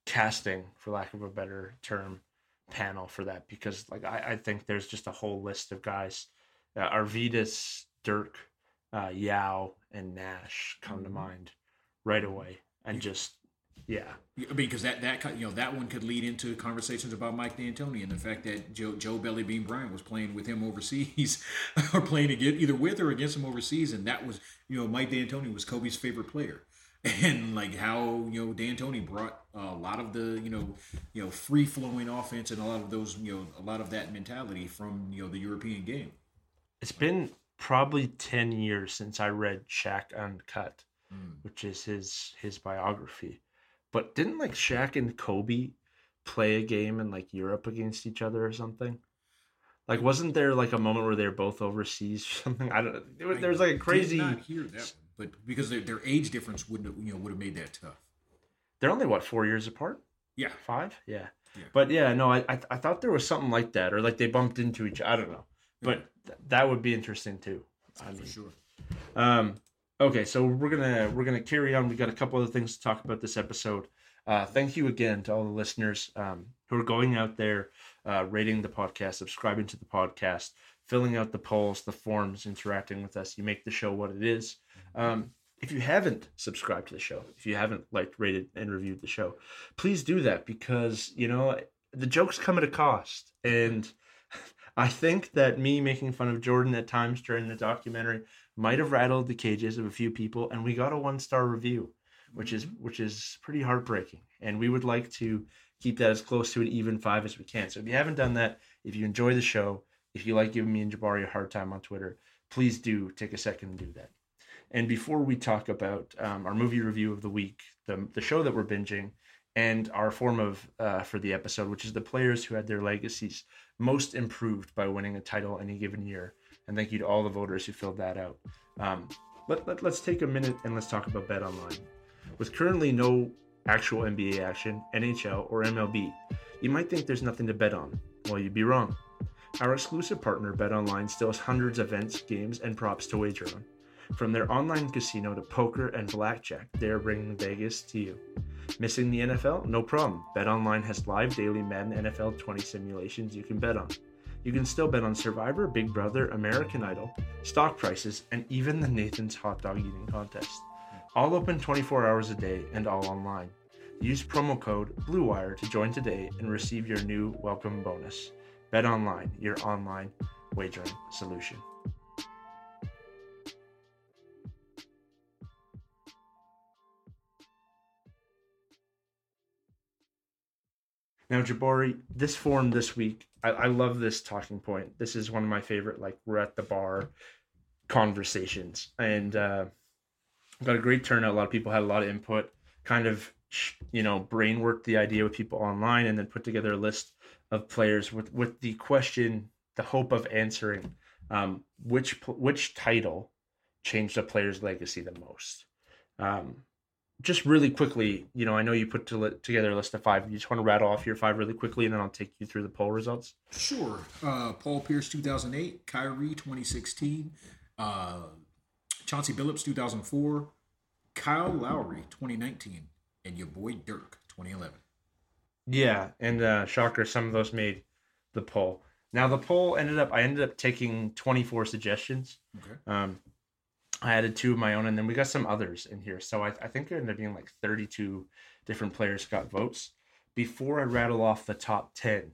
casting, for lack of a better term, panel for that because like I, I think there's just a whole list of guys. Uh, Arvydas, Dirk, uh, Yao, and Nash come to Mhm. mind right away, and just yeah, I mean, because that that you know that one could lead into conversations about Mike D'Antoni and the fact that Joe Joe Jellybean Bryant was playing with him overseas, or playing against either with or against him overseas, and that was you know Mike D'Antoni was Kobe's favorite player, and like how you know D'Antoni brought a lot of the you know you know free flowing offense and a lot of those you know a lot of that mentality from you know the European game. it's been probably ten years since I read Shaq Uncut, Mm. which is his his biography. But didn't like Shaq and Kobe play a game in like Europe against each other or something? Like, wasn't there like a moment where they were both overseas or something? I don't. It was, there was like a crazy. Did not hear that one, but because their, their age difference wouldn't have, you know would have made that tough. They're only what four years apart? Yeah, Five? Yeah. Yeah. But yeah, no, I, I I thought there was something like that, or like they bumped into each. I don't know, but th- that would be interesting too. I mean, for sure. Um, okay, so we're gonna we're gonna carry on. We got a couple other things to talk about this episode. Uh, thank you again to all the listeners um, who are going out there, uh, rating the podcast, subscribing to the podcast, filling out the polls, the forms, interacting with us. You make the show what it is. Um, if you haven't subscribed to the show, if you haven't liked, rated, and reviewed the show, please do that because you know the jokes come at a cost, and I think that me making fun of Jordan at times during the documentary might have rattled the cages of a few people, and we got a one star review, which is which is pretty heartbreaking. And we would like to keep that as close to an even five as we can. So if you haven't done that, if you enjoy the show, if you like giving me and Jabari a hard time on Twitter, please do take a second and do that. And before we talk about um, our movie review of the week, the the show that we're binging, and our form of uh, for the episode, which is the players who had their legacies most improved by winning a title any given year. And thank you to all the voters who filled that out. Um, let, let, let's take a minute and let's talk about BetOnline. With currently no actual NBA action, NHL, or MLB, you might think there's nothing to bet on. Well, you'd be wrong. Our exclusive partner, BetOnline, still has hundreds of events, games, and props to wager on. From their online casino to poker and blackjack, they are bringing Vegas to you. Missing the NFL? No problem. BetOnline has live daily Madden NFL 20 simulations you can bet on. You can still bet on Survivor, Big Brother, American Idol, stock prices, and even the Nathan's hot dog eating contest. All open 24 hours a day and all online. Use promo code BLUEWIRE to join today and receive your new welcome bonus. Bet online, your online wagering solution. Now, Jabari, this form this week, I, I love this talking point. This is one of my favorite, like, we're at the bar conversations. And uh, got a great turnout. A lot of people had a lot of input, kind of, you know, brain worked the idea with people online and then put together a list of players with, with the question, the hope of answering um, which, which title changed a player's legacy the most. Um, just really quickly, you know, I know you put to, together a list of five. You just want to rattle off your five really quickly, and then I'll take you through the poll results. Sure. Uh, Paul Pierce, 2008. Kyrie, 2016. Uh, Chauncey Billups, 2004. Kyle Lowry, 2019. And your boy Dirk, 2011. Yeah, and uh, shocker, some of those made the poll. Now the poll ended up, I ended up taking 24 suggestions. Okay. Um, I added two of my own, and then we got some others in here. So I, I think there ended up being like 32 different players got votes. Before I rattle off the top 10,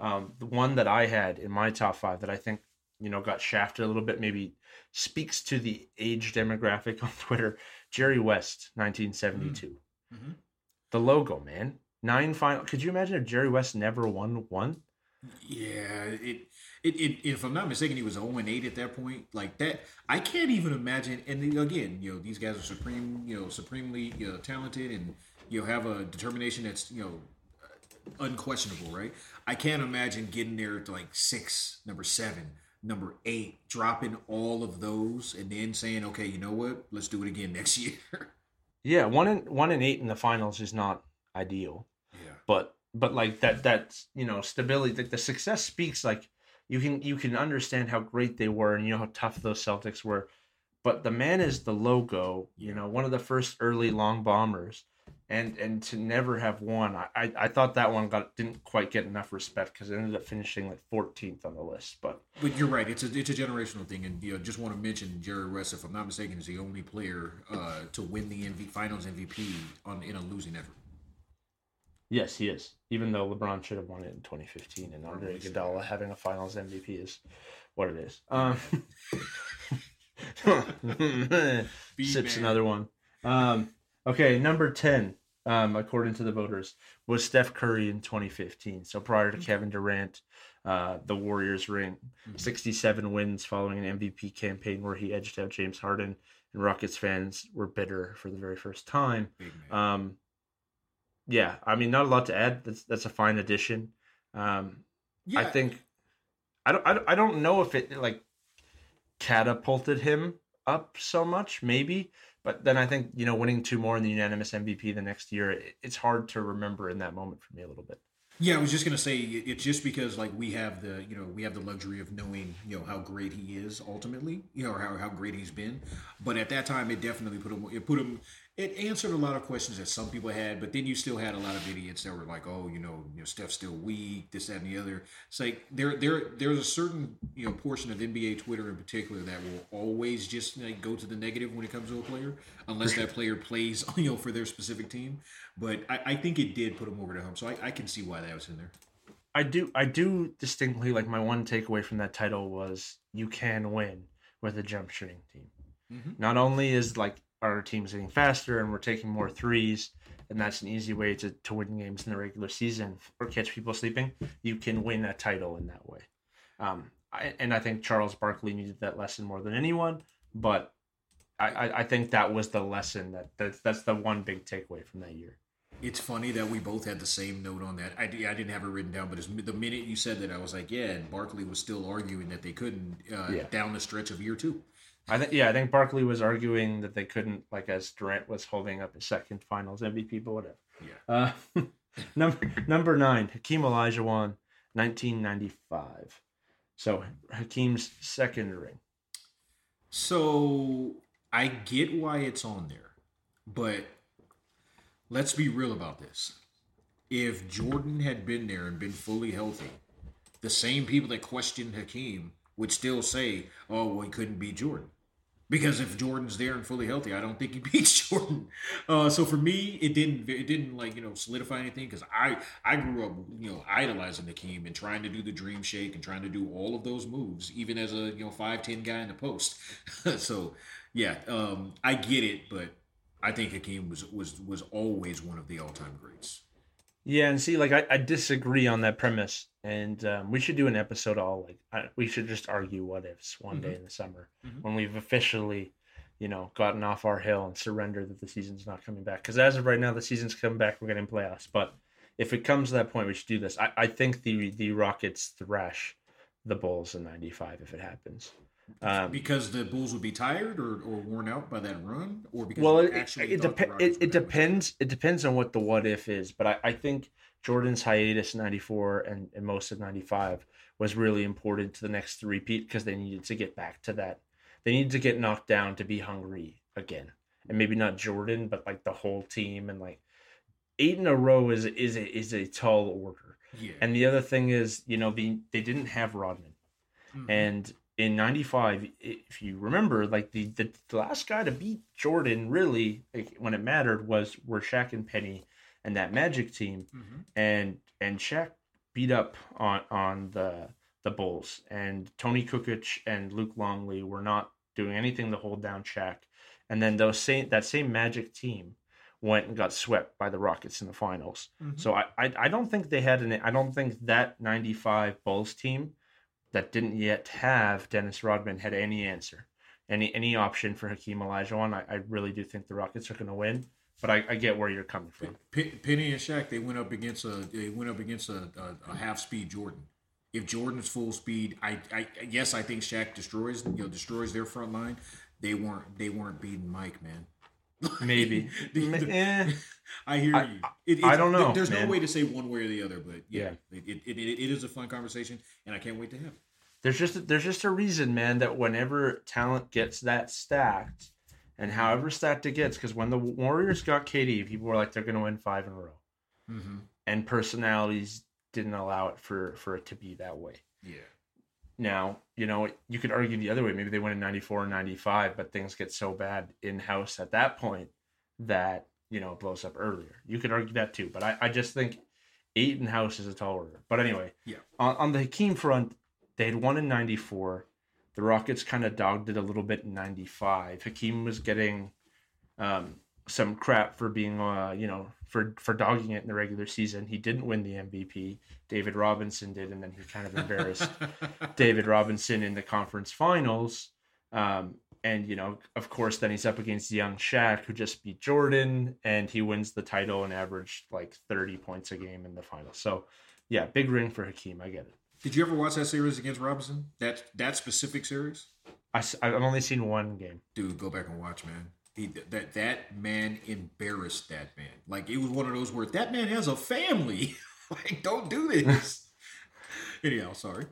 um, the one that I had in my top five that I think you know got shafted a little bit, maybe speaks to the age demographic on Twitter. Jerry West, 1972. Mhm. The logo, man, nine final. Could you imagine if Jerry West never won one? Yeah, it, it, it, if I'm not mistaken, he was 0 and 8 at that point. Like that, I can't even imagine. And again, you know, these guys are supreme, you know, supremely you know, talented, and you know, have a determination that's you know uh, unquestionable, right? I can't imagine getting there to like six, number seven, number eight, dropping all of those, and then saying, okay, you know what, let's do it again next year. Yeah, one and one and eight in the finals is not ideal. yeah, but but like that that you know stability like the success speaks like you can you can understand how great they were and you know how tough those celtics were but the man is the logo you know one of the first early long bombers and and to never have won. I I, I thought that one got didn't quite get enough respect because it ended up finishing like 14th on the list. But But you're right. It's a it's a generational thing, and you know, just want to mention Jerry West, if I'm not mistaken, is the only player uh, to win the MV, Finals MVP on in a losing effort. Yes, he is. Even though LeBron should have won it in 2015, and Andre Iguodala having a Finals MVP is what it is. Um, sips another one. Um, okay, number 10, um, according to the voters, was Steph Curry in 2015. So prior to Kevin Durant, uh, the Warriors ring, Mhm. 67 wins following an MVP campaign where he edged out James Harden, and Rockets fans were bitter for the very first time. Um, yeah, I mean, not a lot to add. That's that's a fine addition. Um, yeah, I think I don't, I don't I don't know if it like catapulted him up so much, maybe. But then I think you know winning two more in the unanimous MVP the next year, it, it's hard to remember in that moment for me a little bit. Yeah, I was just gonna say it's just because like we have the you know we have the luxury of knowing you know how great he is ultimately you know or how, how great he's been, but at that time it definitely put him it put him it answered a lot of questions that some people had, but then you still had a lot of idiots that were like oh you know you know Steph's still weak this that and the other. It's like there there there's a certain you know portion of NBA Twitter in particular that will always just like go to the negative when it comes to a player unless that player plays you know for their specific team. But I, I think it did put him over the hump, so I, I can see why that was in there. I do I do distinctly like my one takeaway from that title was you can win with a jump shooting team. Mhm. Not only is like our team's getting faster and we're taking more threes, and that's an easy way to, to win games in the regular season or catch people sleeping, you can win a title in that way. Um, I, and I think Charles Barkley needed that lesson more than anyone, but I, I, I think that was the lesson that that's, that's the one big takeaway from that year. It's funny that we both had the same note on that. I, I didn't have it written down, but as, the minute you said that, I was like, yeah, and Barkley was still arguing that they couldn't uh, Yeah. down the stretch of year two. I think yeah, I think Barkley was arguing that they couldn't like as Durant was holding up his second Finals MVP, but whatever. Yeah. Uh, number number nine, Hakeem Olajuwon, nineteen ninety five. So Hakeem's second ring. So I get why it's on there, but let's be real about this. If Jordan had been there and been fully healthy, the same people that questioned Hakeem would still say, "Oh, well, he couldn't beat Jordan." Because if Jordan's there and fully healthy, I don't think he beats Jordan. Uh, so for me, it didn't it didn't like you know solidify anything because I I grew up you know idolizing Hakeem and trying to do the dream shake and trying to do all of those moves even as a you know five ten guy in the post. so yeah, um, I get it, but I think Hakeem was was was always one of the all time greats. Yeah, and see, like I, I disagree on that premise, and um, we should do an episode all like we should just argue what ifs one day in the summer Mhm. when we've officially, you know, gotten off our hill and surrendered that the season's not coming back. Because as of right now, the season's coming back. We're getting playoffs, but if it comes to that point, we should do this. I, I think the the Rockets thrash the Bulls in '95 if it happens. Um, Because the Bulls would be tired or, or worn out by that run, or because well, it actually it, depe- Rockets it, it depends. It depends on what the what if is, but I, I think Jordan's hiatus in '94 and, and most of '95 was really important to the next repeat because they needed to get back to that. They needed to get knocked down to be hungry again, and maybe not Jordan, but like the whole team and like eight in a row is is a, is a tall order. Yeah. And the other thing is, you know, the they didn't have Rodman. Mhm. And in 95, if you remember, like the, the, the last guy to beat Jordan really like, when it mattered was were Shaq and Penny and that Magic team. Mhm. And and Shaq beat up on on the the Bulls and Toni Kukoc and Luke Longley were not doing anything to hold down Shaq. And then those same that same Magic team went and got swept by the Rockets in the finals. Mhm. So I, I I don't think they had an I don't think that 95 Bulls team that didn't yet have Dennis Rodman had any answer, any any option for Hakeem Olajuwon. I, I really do think the Rockets are going to win, but I, I get where you're coming from. P- Penny and Shaq, they went up against a they went up against a, a, a half speed Jordan. If Jordan's full speed, I, I yes, I think Shaq destroys you know destroys their front line. They weren't they weren't beating Mike, man. Maybe. The- Eh. I hear I- you. It, I don't know, There's man. no way to say one way or the other, but yeah, Yeah. It, it, it, it is a fun conversation, and I can't wait to have. it. There's just there's just a reason, man, that whenever talent gets that stacked, And however stacked it gets, because when the Warriors got KD, people were like, they're going to win five in a row. Mm-hmm. And personalities didn't allow it for, for it to be that way. Yeah. Now, you know, you could argue the other way. Maybe they win in 94 and 95, but things get so bad in house at that point that, you know, it blows up earlier. You could argue that too. But I, I just think eight in house is a tall order. But anyway, Yeah. on, on the Hakeem front, they had won in 94. The Rockets kind of dogged it a little bit in 95. Hakeem was getting um, some crap for being, uh, you know, for, for dogging it in the regular season. He didn't win the MVP. David Robinson did, and then he kind of embarrassed David Robinson in the conference finals. Um, and, you know, of course, then he's up against young Shaq, who just beat Jordan, and he wins the title and averaged like 30 points a game in the finals. So, yeah, big ring for Hakeem. I get it. Did you ever watch that series against Robinson? That that specific series? I have only seen one game. Dude, go back and watch, man. He, that that man embarrassed that man. Like it was one of those where that man has a family. like, don't do this. Anyhow, sorry.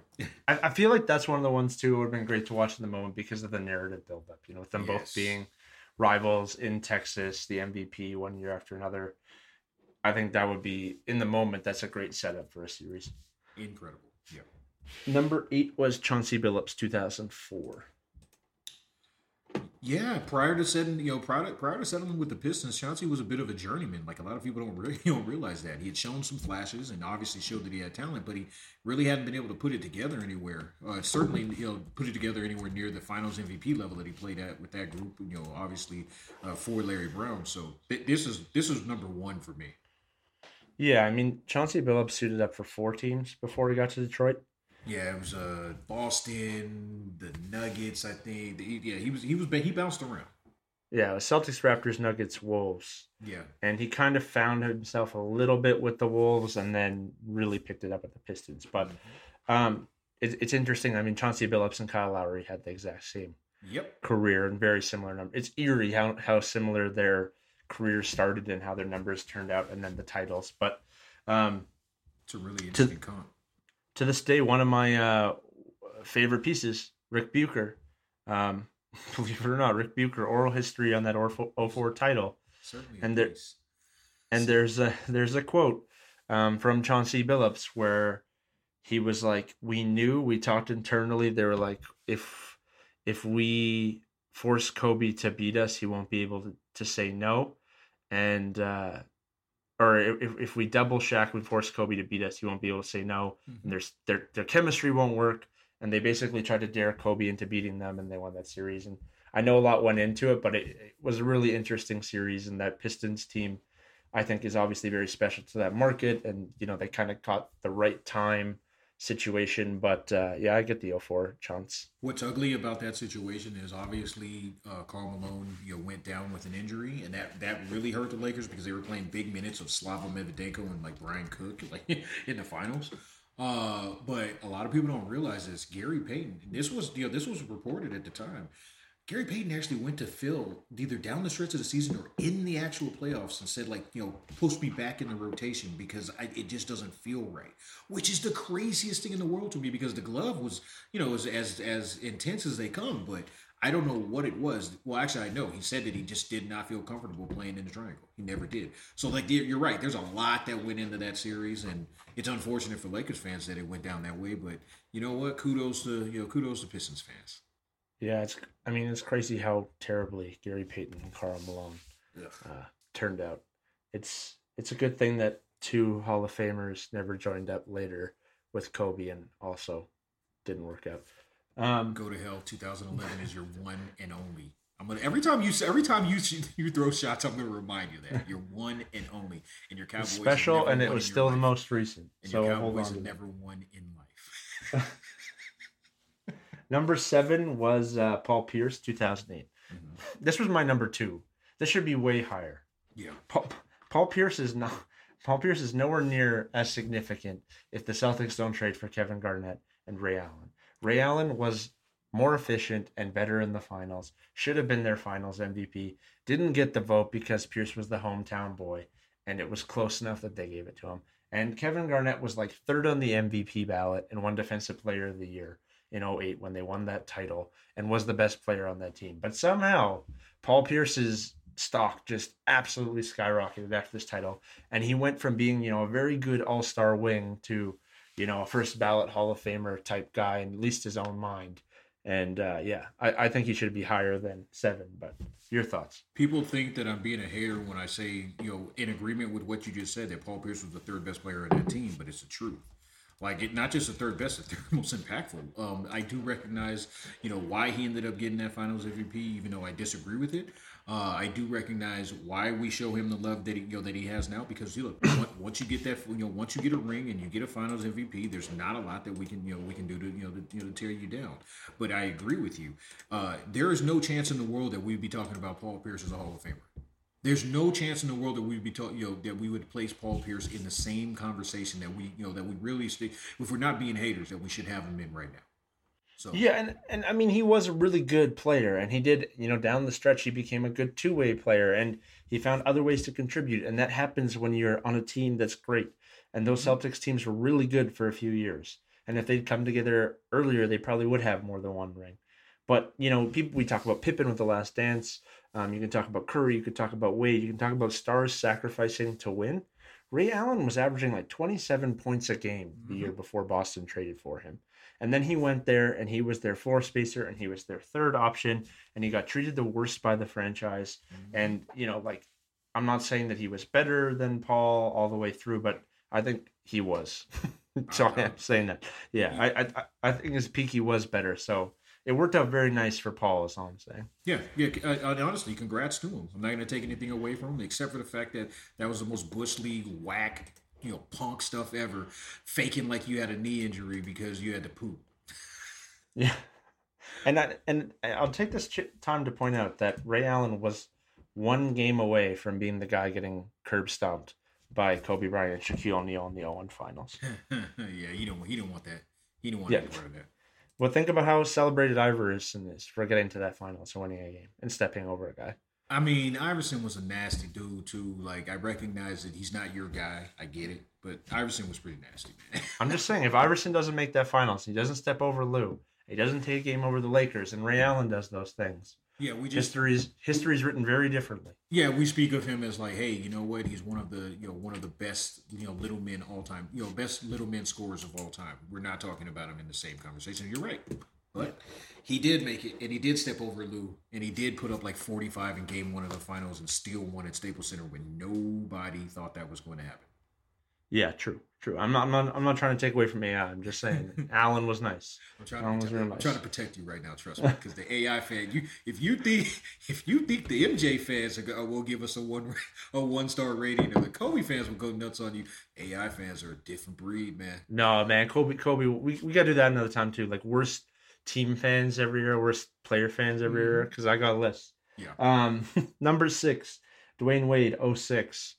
I, I feel like that's one of the ones too. Would have been great to watch in the moment because of the narrative buildup. You know, with them both being rivals in Texas, the MVP one year after another. I think that would be in the moment. That's a great setup for a series. Incredible. Number eight was Chauncey Billups, two thousand four. Yeah, prior to setting, you know, prior to, prior to settling with the Pistons, Chauncey was a bit of a journeyman. Like a lot of people don't really you don't realize that he had shown some flashes and obviously showed that he had talent, but he really hadn't been able to put it together anywhere. Uh, certainly, you know, put it together anywhere near the Finals MVP level that he played at with that group. You know, obviously uh, for Larry Brown. So th- this is this is number one for me. Yeah, I mean Chauncey Billups suited up for four teams before he got to Detroit. Yeah, it was uh, Boston, the Nuggets. I think. The, yeah, he was he was he bounced around. Yeah, Celtics, Raptors, Nuggets, Wolves, Yeah, and he kind of found himself a little bit with the Wolves, and then really picked it up at the Pistons. But um, it, it's interesting. I mean, Chauncey Billups and Kyle Lowry had the exact same yep. career and very similar number. It's eerie how how similar their careers started and how their numbers turned out, and then the titles. But um, It's a really interesting comp. To this day, one of my uh, favorite pieces, Ric Bucher. Um, believe it or not, Ric Bucher, oral history on that 04 title. Certainly, And there- And there's a there's a quote um, from Chauncey Billups where he was like, "We knew, we talked internally. They were like, if if we force Kobe to beat us, he won't be able to, to say no, and uh, or if if we double Shaq, we force Kobe to beat us, he won't be able to say no. Mm-hmm. And there's their their chemistry won't work, and they basically tried to dare Kobe into beating them, and they won that series. And I know a lot went into it, but it, it was a really interesting series, and that Pistons team. I think is obviously very special to that market, and you know they kind of caught the right time situation. But uh, yeah, I get the 04 chance. What's ugly about that situation is obviously uh, Karl Malone, you know, went down with an injury, and that that really hurt the Lakers because they were playing big minutes of Slava Medvedenko and like Brian Cook, like in the finals. Uh, but a lot of people don't realize this. Gary Payton, this was you know this was reported at the time. Gary Payton actually went to Phil either down the stretch of the season or in the actual playoffs and said, like, you know, push me back in the rotation because I, it just doesn't feel right. Which is the craziest thing in the world to me because the glove was, you know, as as, intense as they come, but I don't know what it was. Well, actually, I know he said that he just did not feel comfortable playing in the triangle. He never did. So, like, you're right. There's a lot that went into that series, and it's unfortunate for Lakers fans that it went down that way. But you know what? Kudos to you know kudos to Pistons fans. Yeah, it's. I mean, it's crazy how terribly Gary Payton and Karl Malone uh, turned out. It's it's a good thing that two Hall of Famers never joined up later with Kobe and also didn't work out. Um, Go to hell. 2011 is your one and only. I'm gonna every time you every time you you throw shots, I'm gonna remind you that you're one and only, and your Cowboys it's special, and it was still the most recent. And So your hold Cowboys on. have never won in life. Number seven was uh, Paul Pierce, 2008. Mm-hmm. This was my number two. This should be way higher. Yeah, Paul, Paul Pierce is not. Paul Pierce is nowhere near as significant if the Celtics don't trade for Kevin Garnett and Ray Allen. Ray Allen was more efficient and better in the finals. Should have been their finals MVP. Didn't get the vote because Pierce was the hometown boy, and it was close enough that they gave it to him. And Kevin Garnett was like third on the MVP ballot and one Defensive Player of the Year. In 08 when they won that title and was the best player on that team. But somehow, Paul Pierce's stock just absolutely skyrocketed after this title. And he went from being, you know, a very good all star wing to, you know, a first ballot Hall of Famer type guy in at least his own mind. And uh, yeah, I, I think he should be higher than seven. But your thoughts? People think that I'm being a hater when I say, you know, in agreement with what you just said, that Paul Pierce was the third best player on that team, but it's the truth. Like it, not just the third best, the third most impactful. Um, I do recognize, you know, why he ended up getting that Finals MVP, even though I disagree with it. Uh, I do recognize why we show him the love that he, you know, that he has now because you look once you get that you know once you get a ring and you get a Finals MVP, there's not a lot that we can you know we can do to you know to, you know to tear you down. But I agree with you. Uh, there is no chance in the world that we'd be talking about Paul Pierce as a Hall of Famer. There's no chance in the world that we'd be talking, you know, that we would place Paul Pierce in the same conversation that we, you know, that we really stick. If we're not being haters, that we should have him in right now. So yeah, and and I mean he was a really good player, and he did you know down the stretch he became a good two way player, and he found other ways to contribute, and that happens when you're on a team that's great. And those mm-hmm. Celtics teams were really good for a few years, and if they'd come together earlier, they probably would have more than one ring. But you know, people we talk about Pippen with the Last Dance. Um, you can talk about Curry. You can talk about Wade. You can talk about stars sacrificing to win. Ray Allen was averaging like 27 points a game the mm-hmm. year before Boston traded for him. And then he went there and he was their floor spacer and he was their third option and he got treated the worst by the franchise. Mm-hmm. And, you know, like, I'm not saying that he was better than Paul all the way through, but I think he was. so I am saying that. Yeah, I, I I think his peak he was better. So it worked out very nice for Paul. Is all I'm saying. Yeah, yeah. Uh, honestly, congrats to him. I'm not going to take anything away from him, except for the fact that that was the most bush league whack you know, punk stuff ever, faking like you had a knee injury because you had to poop. Yeah, and I, and I'll take this time to point out that Ray Allen was one game away from being the guy getting curb stomped by Kobe Bryant and Shaquille O'Neal in the 0 finals. yeah, he don't he don't want that. He don't want yeah. part of that. Well, think about how celebrated Iverson is for getting to that finals and winning a game and stepping over a guy. I mean, Iverson was a nasty dude too. Like I recognize that he's not your guy. I get it, but Iverson was pretty nasty, man. I'm just saying, if Iverson doesn't make that finals, he doesn't step over Lou, he doesn't take a game over the Lakers, and Ray Allen does those things. Yeah, we just history's history's written very differently. Yeah, we speak of him as like, hey, you know what? He's one of the you know one of the best you know little men all time, you know best little men scorers of all time. We're not talking about him in the same conversation. You're right. But he did make it, and he did step over Lou, and he did put up like 45 in game one of the finals and still won at Staples Center when nobody thought that was going to happen. Yeah, true, true. I'm not, I'm not, I'm not trying to take away from AI. I'm just saying Allen was nice. I'm trying, to protect, nice. I'm trying to protect you right now. Trust me, because the AI fan, you, if you think, if you think the MJ fans are, will give us a one, a one star rating, and the Kobe fans will go nuts on you, AI fans are a different breed, man. No, man, Kobe, Kobe, we, we got to do that another time too. Like worst team fans every year, worst player fans every year, because mm-hmm. I got a list. Yeah. Um, number six, Dwyane Wade, 06.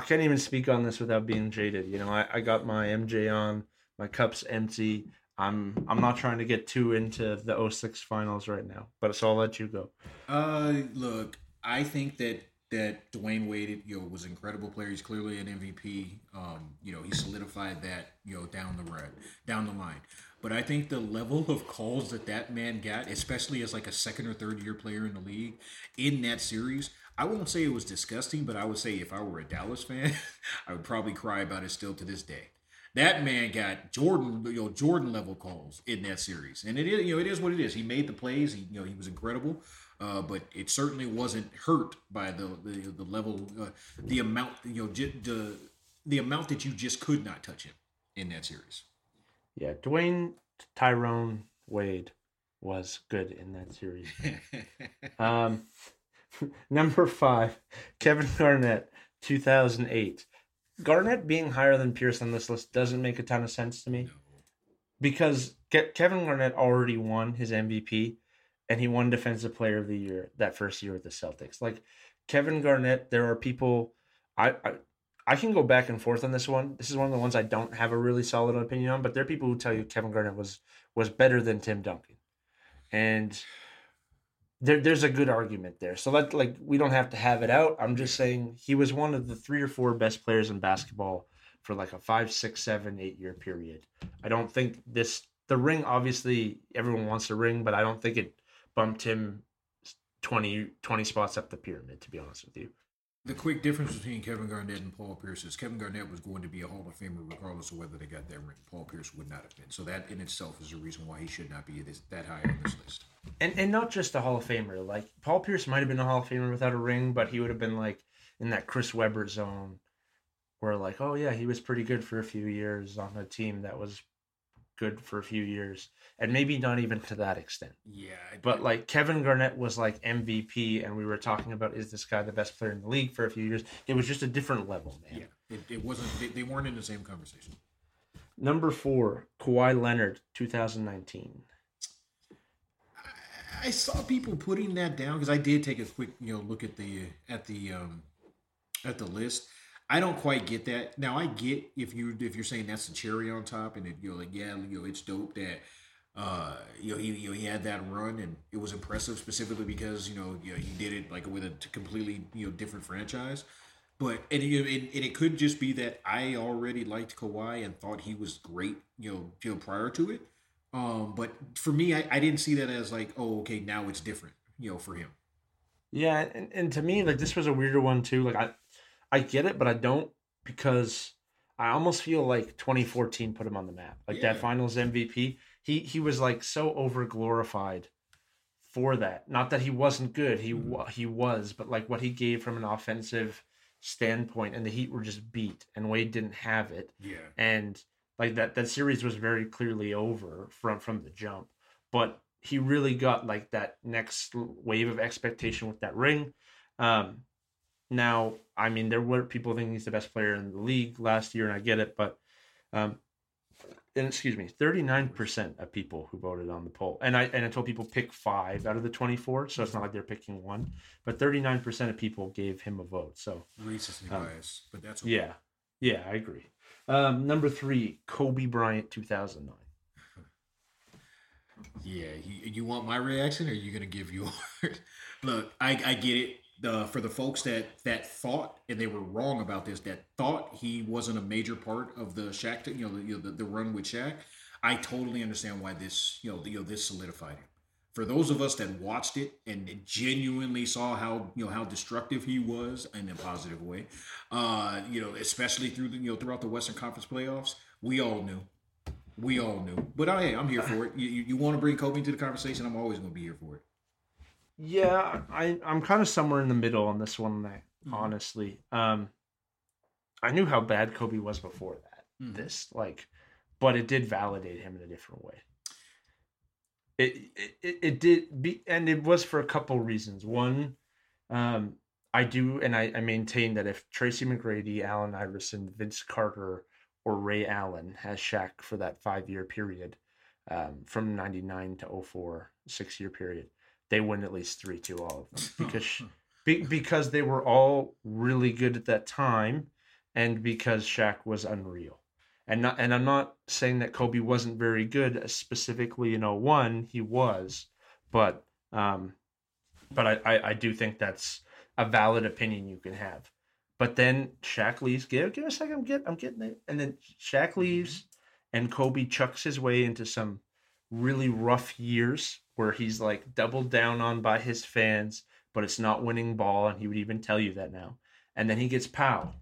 I can't even speak on this without being jaded. You know, I, I got my MJ on, my cup's empty. I'm I'm not trying to get too into the 06 finals right now, but so I'll let you go. Uh, look, I think that that Dwyane Wade, you know, was an incredible player. He's clearly an MVP. Um, you know, he solidified that, you know, down the road, down the line. But I think the level of calls that that man got, especially as like a second or third year player in the league, in that series, I won't say it was disgusting, but I would say if I were a Dallas fan, I would probably cry about it still to this day. That man got Jordan, you know, Jordan level calls in that series, and it is, you know, it is what it is. He made the plays. He, you know, he was incredible, uh, but it certainly wasn't hurt by the the, the level, uh, the amount, you know, j- the the amount that you just could not touch him in that series. Yeah, Dwyane Tyrone Wade was good in that series. um, number five, Kevin Garnett, 2008. Garnett being higher than Pierce on this list doesn't make a ton of sense to me because Kevin Garnett already won his MVP and he won Defensive Player of the Year that first year with the Celtics. Like Kevin Garnett, there are people I, I I can go back and forth on this one. This is one of the ones I don't have a really solid opinion on, but there are people who tell you Kevin Garnett was was better than Tim Duncan, and there there's a good argument there. So that like we don't have to have it out. I'm just saying he was one of the three or four best players in basketball for like a five, six, seven, eight year period. I don't think this the ring obviously everyone wants a ring, but I don't think it bumped him 20, 20 spots up the pyramid. To be honest with you. The quick difference between Kevin Garnett and Paul Pierce is Kevin Garnett was going to be a Hall of Famer regardless of whether they got that ring. Paul Pierce would not have been. So that in itself is a reason why he should not be this, that high on this list. And and not just a Hall of Famer. Like Paul Pierce might have been a Hall of Famer without a ring, but he would have been like in that Chris Webber zone, where like, oh yeah, he was pretty good for a few years on a team that was good for a few years, and maybe not even to that extent. Yeah, But like Kevin Garnett was like MVP, and we were talking about is this guy the best player in the league for a few years. It was just a different level, man. yeah, it, it wasn't. They, they weren't in the same conversation. Number four, Kawhi Leonard, 2019. I saw people putting that down because I did take a quick, you know, look at the at the um at the list. I don't quite get that. Now I get if you if you're saying that's the cherry on top, and it, you're like, yeah, you know, it's dope that uh you know he you know he had that run and it was impressive specifically because you know you know, he did it like with a completely you know different franchise. But and, you know, and, and it could just be that I already liked Kawhi and thought he was great, you know, you know prior to it. Um, but for me, I, I didn't see that as like, oh, okay, now it's different, you know, for him. Yeah, and, and to me, like this was a weirder one too. Like I, I get it, but I don't because I almost feel like 2014 put him on the map. Like Yeah. that Finals MVP, he he was like so over glorified for that. Not that he wasn't good, he wa he was, but like what he gave from an offensive standpoint, and the Heat were just beat, and Wade didn't have it, Yeah. and like that that series was very clearly over from from the jump. But he really got like that next wave of expectation with that ring. Um, now, I mean, there were people thinking he's the best player in the league last year, and I get it, but um, and excuse me, thirty nine percent of people who voted on the poll, and I and I told people pick five out of the twenty four, so it's not like they're picking one, but thirty nine percent of people gave him a vote. So Racistly Um, biased, but that's okay. yeah, yeah, I agree. Um, number three, Kobe Bryant, two thousand nine. Yeah, you, want my reaction, or are you gonna give yours? Look, I, I get it. For the folks that that thought and they were wrong about this, that thought he wasn't a major part of the Shaq, you know, the, you know, the, the run with Shaq. I totally understand why this, you know, the, you know, this solidified him. For those of us that watched it and genuinely saw how you know how destructive he was in a positive way, uh, you know, especially through the you know throughout the Western Conference playoffs, we all knew we all knew. But I, hey, I'm here for it. You, you, want to bring Kobe into the conversation? I'm always going to be here for it. Yeah, I I'm kind of somewhere in the middle on this one. I, Mhm. Honestly, um, I knew how bad Kobe was before that. Mhm. This like, but it did validate him in a different way. It it, it, did be, and it was for a couple reasons. One, um, I do, and I, I maintain that if Tracy McGrady, Allen Iverson, Vince Carter, or Ray Allen has Shaq for that five year period, um, from '99 to 04, six year period, they win at least three to all of them because be, because they were all really good at that time, and because Shaq was unreal. And not, and I'm not saying that Kobe wasn't very good specifically in 01, he was, but um, but I, I, I do think that's a valid opinion you can have. But then Shaq leaves. Give give me a second. I'm get I'm getting it. And then Shaq leaves, and Kobe chucks his way into some really rough years where he's like doubled down on by his fans, but it's not winning ball, and he would even tell you that now. And then he gets Pau,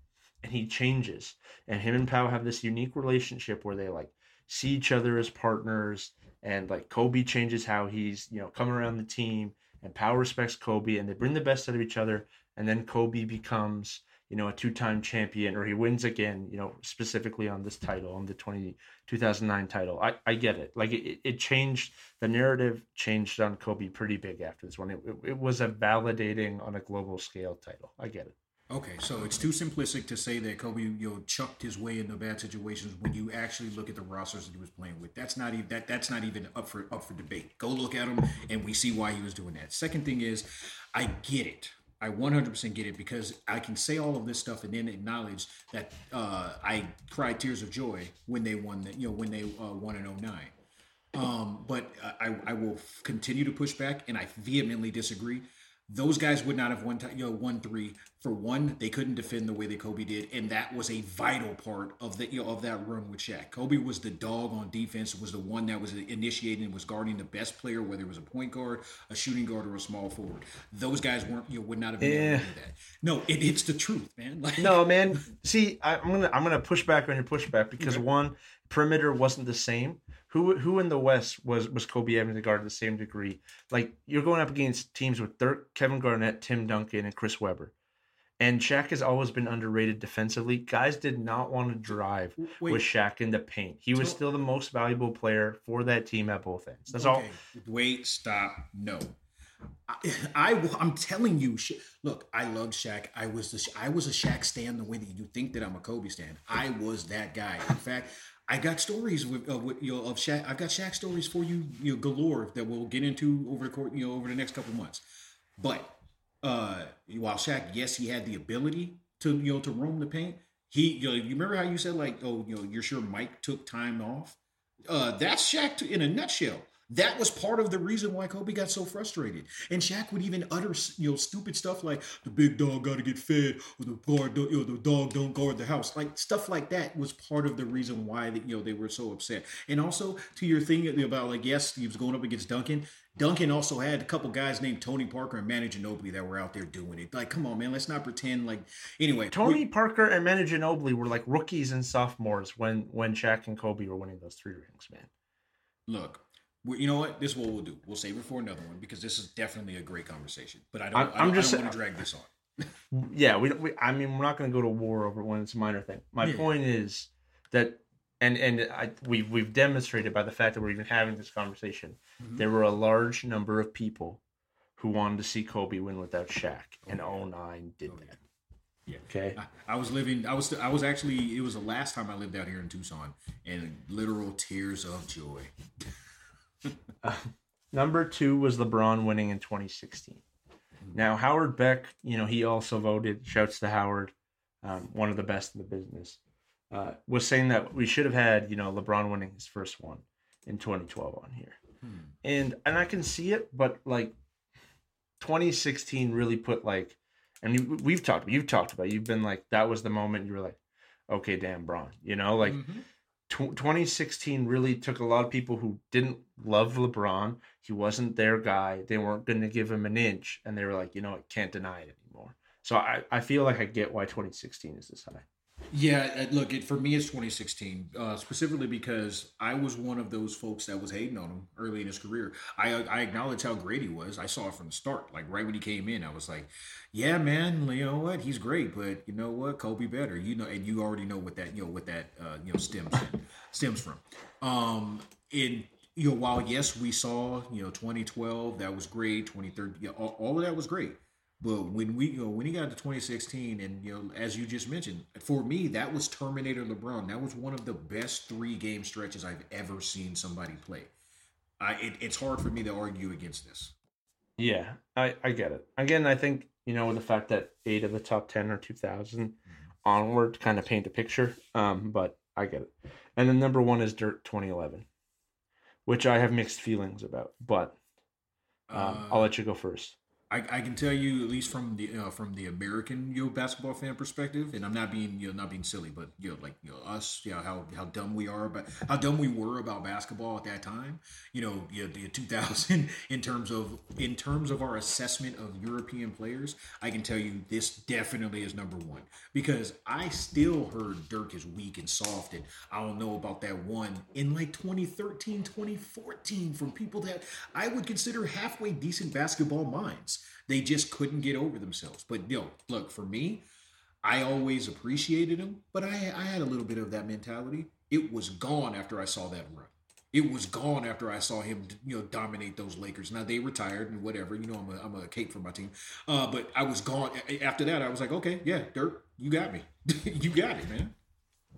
and he changes, and him and Pau have this unique relationship where they like see each other as partners, and like Kobe changes how he's you know come around the team, and Pau respects Kobe, and they bring the best out of each other, and then Kobe becomes you know a two-time champion or he wins again you know specifically on this title on the 20 2009 title. I i get it. Like it, it changed the narrative changed on kobe pretty big after this one. It, it, it was a validating on a global scale title. I get it Okay, so it's too simplistic to say that Kobe, you know, chucked his way into bad situations when you actually look at the rosters that he was playing with. That's not even that. That's not even up for up for debate. Go look at him, and we see why he was doing that. Second thing is, I get it. I 100% get it because I can say all of this stuff and then acknowledge that uh, I cried tears of joy when they won. The, you know, when they uh, won in 09. Um, but I, I will continue to push back, and I vehemently disagree. Those guys would not have won, you know, won three. For one, they couldn't defend the way that Kobe did, and that was a vital part of the you know, of that run with Shaq. Kobe was the dog on defense, was the one that was initiating was guarding the best player, whether it was a point guard, a shooting guard, or a small forward. Those guys weren't, you know, would not have been Yeah. able to do that. No, it, it's the truth, man. Like, No, man. See, I, I'm gonna I'm gonna push back on your pushback because Okay. one perimeter wasn't the same. Who who in the West was was Kobe having to guard to the same degree? Like you're going up against teams with Dirk, Kevin Garnett, Tim Duncan, and Chris Webber. And Shaq has always been underrated defensively. Guys did not want to drive Wait. with Shaq in the paint. He was still the most valuable player for that team at both ends. That's all. Wait, stop. No. I, I am telling you, look, I love Shaq. I was the I was a Shaq stan the way that you think that I'm a Kobe stan. I was that guy. In fact, I got stories with, uh, with you know of Shaq. I've got Shaq stories for you, you know, galore that we'll get into over the court, you know, over the next couple months. But uh while Shaq, yes, he had the ability to you know to roam the paint. He, you know, you remember how you said like, oh, you know, you're sure Mike took time off. Uh, that's Shaq in a nutshell. That was part of the reason why Kobe got so frustrated. And Shaq would even utter, you know, stupid stuff like the big dog got to get fed, or the guard, don't, you know, the dog don't guard the house. Like stuff like that was part of the reason why that you know they were so upset. And also to your thing about like, yes, he was going up against Duncan. Duncan also had a couple guys named Tony Parker and Manu Ginobili that were out there doing it. Like, come on, man, let's not pretend like. Anyway, Tony Parker and Manu Ginobili were like rookies and sophomores when when Shaq and Kobe were winning those three rings, man. Look, we, you know what? This is what we'll do. We'll save it for another one because this is definitely a great conversation. But I don't. I'm- I just I don't want to drag this on. Yeah, we, we I mean we're not going to go to war over when it's a minor thing. My Yeah. point is that and and I we we've demonstrated by the fact that we're even having this conversation. Mhm. There were a large number of people who wanted to see Kobe win without Shaq, and 09 did Oh, that. Yeah. Okay. I, I was living. I was. I was actually. It was the last time I lived out here in Tucson, and literal tears of joy. Number two was LeBron winning in 2016. Now Howard Beck, you know, he also voted. Shouts to Howard, um, one of the best in the business. Uh, was saying that we should have had, you know, LeBron winning his first one in 2012 on here, Hmm. and and I can see it, but like 2016 really put like, and you, we've talked, you've talked about, it. you've been like that was the moment you were like, okay, damn, Bron, you know, like Mhm. Tw 2016 really took a lot of people who didn't love LeBron. He wasn't their guy. They weren't going to give him an inch, and they were like, you know, I can't deny it anymore. So I, I feel like I get why 2016 is this high. Yeah, uh, look, it, for me, it's 2016, uh, specifically because I was one of those folks that was hating on him early in his career. I I acknowledge how great he was. I saw it from the start. Like right when he came in, I was like, "Yeah, man, you know what? He's great, but you know what? Kobe better." You know, and you already know what that you know what that uh, you know stems stems from. Um, in you know, while yes, we saw you know 2012 that was great, 2013, yeah, all, all of that was great. But when we you know, when he got to 2016, and you know, as you just mentioned, for me that was Terminator LeBron. That was one of the best three game stretches I've ever seen somebody play. I it, it's hard for me to argue against this. Yeah, I, I get it. Again, I think, you know, the fact that eight of the top 10 are 2000 onward kind of paint a picture. Um, but I get it. And then number one is Dirk 2011, which I have mixed feelings about. But um, I'll Uh, let you go first. I, I can tell you at least from the uh, from the American you know basketball fan perspective, and I'm not being you know not being silly, but you know like you know us, you know how how dumb we are, but how dumb we were about basketball at that time. You know, you know, the 2000 in terms of in terms of our assessment of European players, I can tell you this definitely is number one because I still heard Dirk is weak and soft, and I don't know about that one in like 2013, 2014 from people that I would consider halfway decent basketball minds. They just couldn't get over themselves. But yo, look, for me, I always appreciated him, but I I had a little bit of that mentality. It was gone after I saw that run. It was gone after I saw him, you know, dominate those Lakers. Now they retired and whatever. You know, I'm a, I'm a cape for my team. Uh, but I was gone after that. I was like, okay, yeah, Dirk, you got me. you got it, man.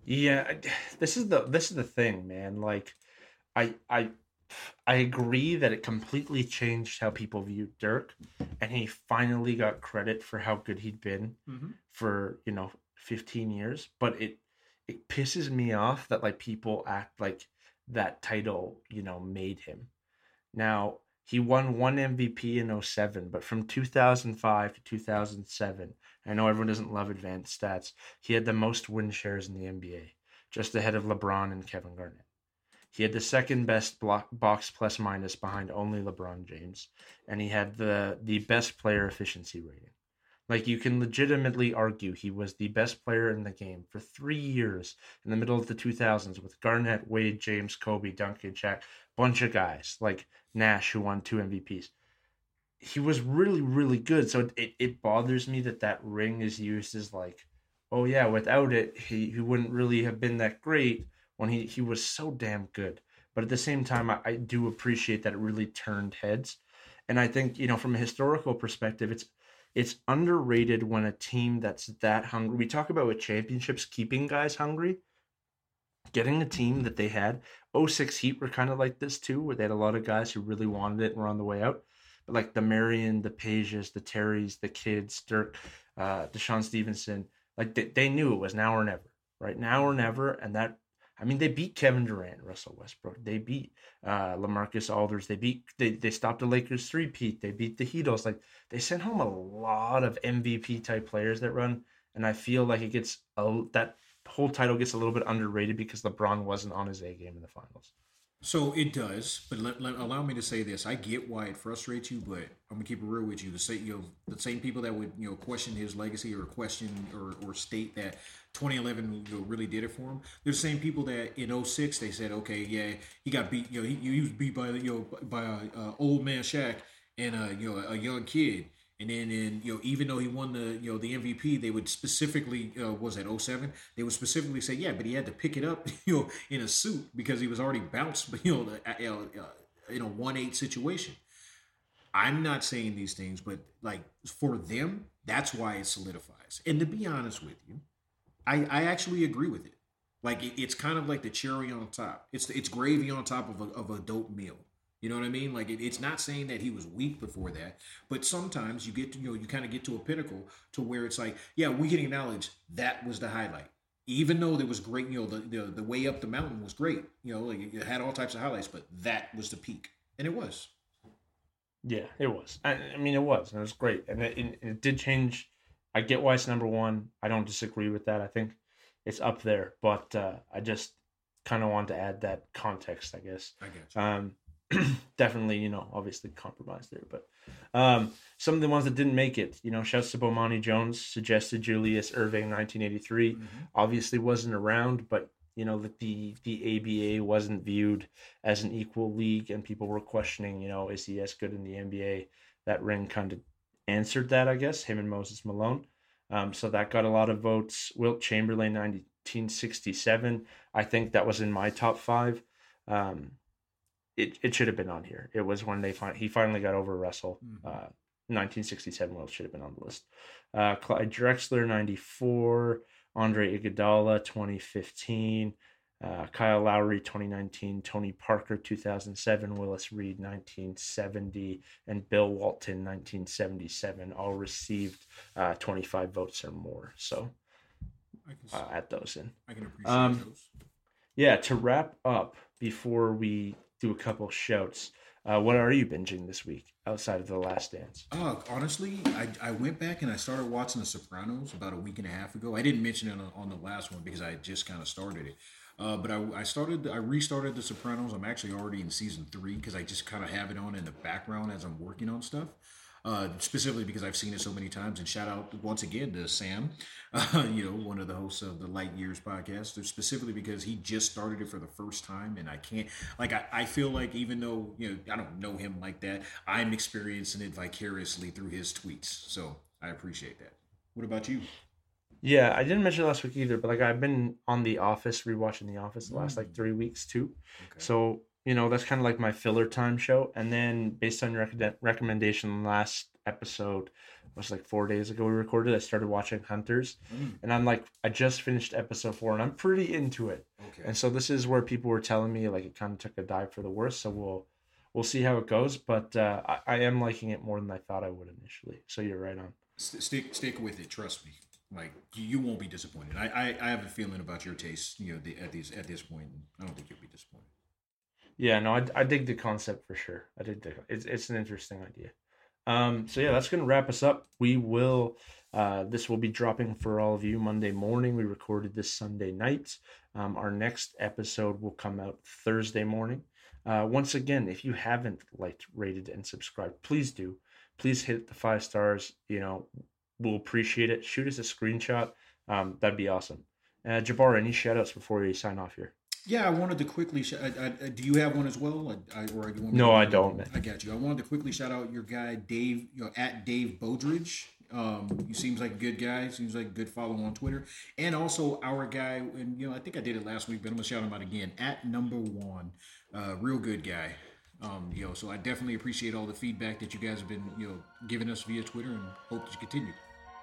Yeah, this is the this is the thing, man. Like, I I I agree that it completely changed how people viewed Dirk, and he finally got credit for how good he'd been Mhm. for you know 15 years. But it it pisses me off that like people act like that title you know made him. Now He won one MVP in 07, but from 2005 to 2007, I know everyone doesn't love advanced stats, he had the most win shares in the NBA, just ahead of LeBron and Kevin Garnett. He had the second best block, box plus minus behind only LeBron James, and he had the the best player efficiency rating. Like you can legitimately argue he was the best player in the game for three years in the middle of the 2000s with Garnett, Wade, James, Kobe, Duncan, Shaq, bunch of guys like Nash who won two MVPs. He was really, really good. So it, it bothers me that that ring is used as like, oh yeah, without it, he, he wouldn't really have been that great when he, he was so damn good. But at the same time, I, I do appreciate that it really turned heads. And I think, you know, from a historical perspective, it's it's underrated when a team that's that hungry. We talk about with championships keeping guys hungry. Getting a team that they had, 06 Heat were kind of like this too, where they had a lot of guys who really wanted it and were on the way out. But like the Marion, the Pejas, the Terrys, the Kidds, Dirk, uh, DeShawn Stevenson, like they, they knew it was now or never, right? Now or never. And that I mean, they beat Kevin Durant, Russell Westbrook. They beat uh, LaMarcus Aldridge. They beat they they stopped the Lakers three peat. They beat the Heatles. Like they sent home a lot of MVP type players that run, and I feel like it gets a, that whole title gets a little bit underrated because LeBron wasn't on his A game in the finals. So it does, but let, let, allow me to say this: I get why it frustrates you, but I'm gonna keep it real with you. The same, you know, the same people that would you know question his legacy or question or, or state that 2011 you know, really did it for him. They're the same people that in 06 they said, okay, yeah, he got beat. You know, he, he was beat by you know by a uh, old man Shaq and a you know a young kid. And then, you know, even though he won the, you know, the MVP, they would specifically, uh, was that 07? They would specifically say, yeah, but he had to pick it up, you know, in a suit because he was already bounced, you know, uh, in a one eight situation. I'm not saying these things, but like for them, that's why it solidifies. And to be honest with you, I, I actually agree with it. Like it, it's kind of like the cherry on top. It's it's gravy on top of a, of a dope meal. You know what I mean? Like it, it's not saying that he was weak before that, but sometimes you get to you know you kind of get to a pinnacle to where it's like, yeah, we can acknowledge that was the highlight. Even though there was great, you know, the, the the way up the mountain was great. You know, like it had all types of highlights, but that was the peak, and it was. Yeah, it was. I, I mean, it was, and it was great, and it, it, it did change. I get why it's number one. I don't disagree with that. I think it's up there, but uh, I just kind of want to add that context, I guess. I guess. Um, definitely, you know, obviously compromised there. But um, some of the ones that didn't make it, you know, shouts to Bomani Jones, suggested Julius Erving, 1983. Mm-hmm. Obviously wasn't around, but you know that the the ABA wasn't viewed as an equal league, and people were questioning, you know, is he as good in the NBA? That ring kind of answered that, I guess. Him and Moses Malone. Um, so that got a lot of votes. Wilt Chamberlain, 1967. I think that was in my top five. Um, it, it should have been on here. It was when they fin- he finally got over Russell. Mm-hmm. Uh, 1967 Wilt should have been on the list. Uh, Clyde Drexler 94, Andre Iguodala 2015, uh, Kyle Lowry 2019, Tony Parker 2007, Willis Reed 1970, and Bill Walton 1977 all received uh, 25 votes or more. So I can uh, add those in. I can appreciate um, those. Yeah, to wrap up before we do a couple shouts. Uh, what are you binging this week outside of The Last Dance? Uh, honestly, I, I went back and I started watching The Sopranos about a week and a half ago. I didn't mention it on, on the last one because I just kind of started it. Uh, but I, I started, I restarted The Sopranos. I'm actually already in season three because I just kind of have it on in the background as I'm working on stuff uh, specifically because I've seen it so many times. And shout out once again to Sam, uh, you know, one of the hosts of the Light Years podcast, specifically because he just started it for the first time. And I can't, like, I, I feel like even though, you know, I don't know him like that, I'm experiencing it vicariously through his tweets. So I appreciate that. What about you? Yeah, I didn't mention last week either, but like I've been on The Office, rewatching The Office the last like mm. three weeks too. Okay. So you know that's kind of like my filler time show. And then based on your rec- recommendation last episode was like four days ago we recorded i started watching hunters. Mm. and i'm like i just finished episode four and i'm pretty into it. Okay. And so this is where people were telling me like it kind of took a dive for the worse. So we'll we'll see how it goes. But uh, I, I am liking it more than i thought i would initially. So you're right on. Stick stick with it. Trust me. Like you won't be disappointed. I i, I have a feeling about your taste you know the, at these at this point. I don't think you'll be disappointed Yeah, no, I, I dig the concept for sure. I dig the it's it's an interesting idea. Um, so yeah, that's gonna wrap us up. We will uh, this will be dropping for all of you Monday morning. We recorded this Sunday night. Um, our next episode will come out Thursday morning. Uh, once again, if you haven't liked, rated, and subscribed, please do. Please hit the five stars. You know, we'll appreciate it. Shoot us a screenshot. Um, that'd be awesome. Uh, Jabbar, any shout outs before we sign off here? Yeah, I wanted to quickly. Sh- I, I, do you have one as well? I, or do you want no, I don't. Man. I got you. I wanted to quickly shout out your guy Dave, you know, at Dave Bodridge. Um, he seems like a good guy. Seems like a good follow on Twitter, and also our guy. And you know, I think I did it last week, but I'm gonna shout him out again. At number one, uh, real good guy. Um, you know, so I definitely appreciate all the feedback that you guys have been, you know, giving us via Twitter, and hope that you continue.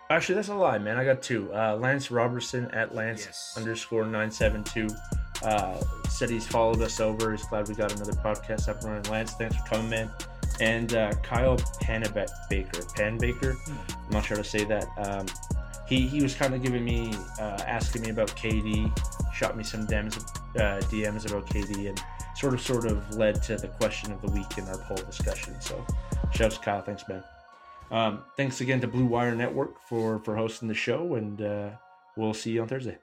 Actually, that's a lie, man. I got two. Uh, Lance Robertson at Lance Yes. underscore nine seven two. Uh, said he's followed us over. He's glad we got another podcast up and running. Lance, thanks for coming, man. And uh, Kyle Panabek Baker, Pan Baker. I'm not sure how to say that. Um, he he was kind of giving me, uh, asking me about KD. Shot me some DMs, uh, DMs about KD, and sort of sort of led to the question of the week in our poll discussion. So, shouts to Kyle. Thanks, man. Um, thanks again to Blue Wire Network for for hosting the show, and uh, we'll see you on Thursday.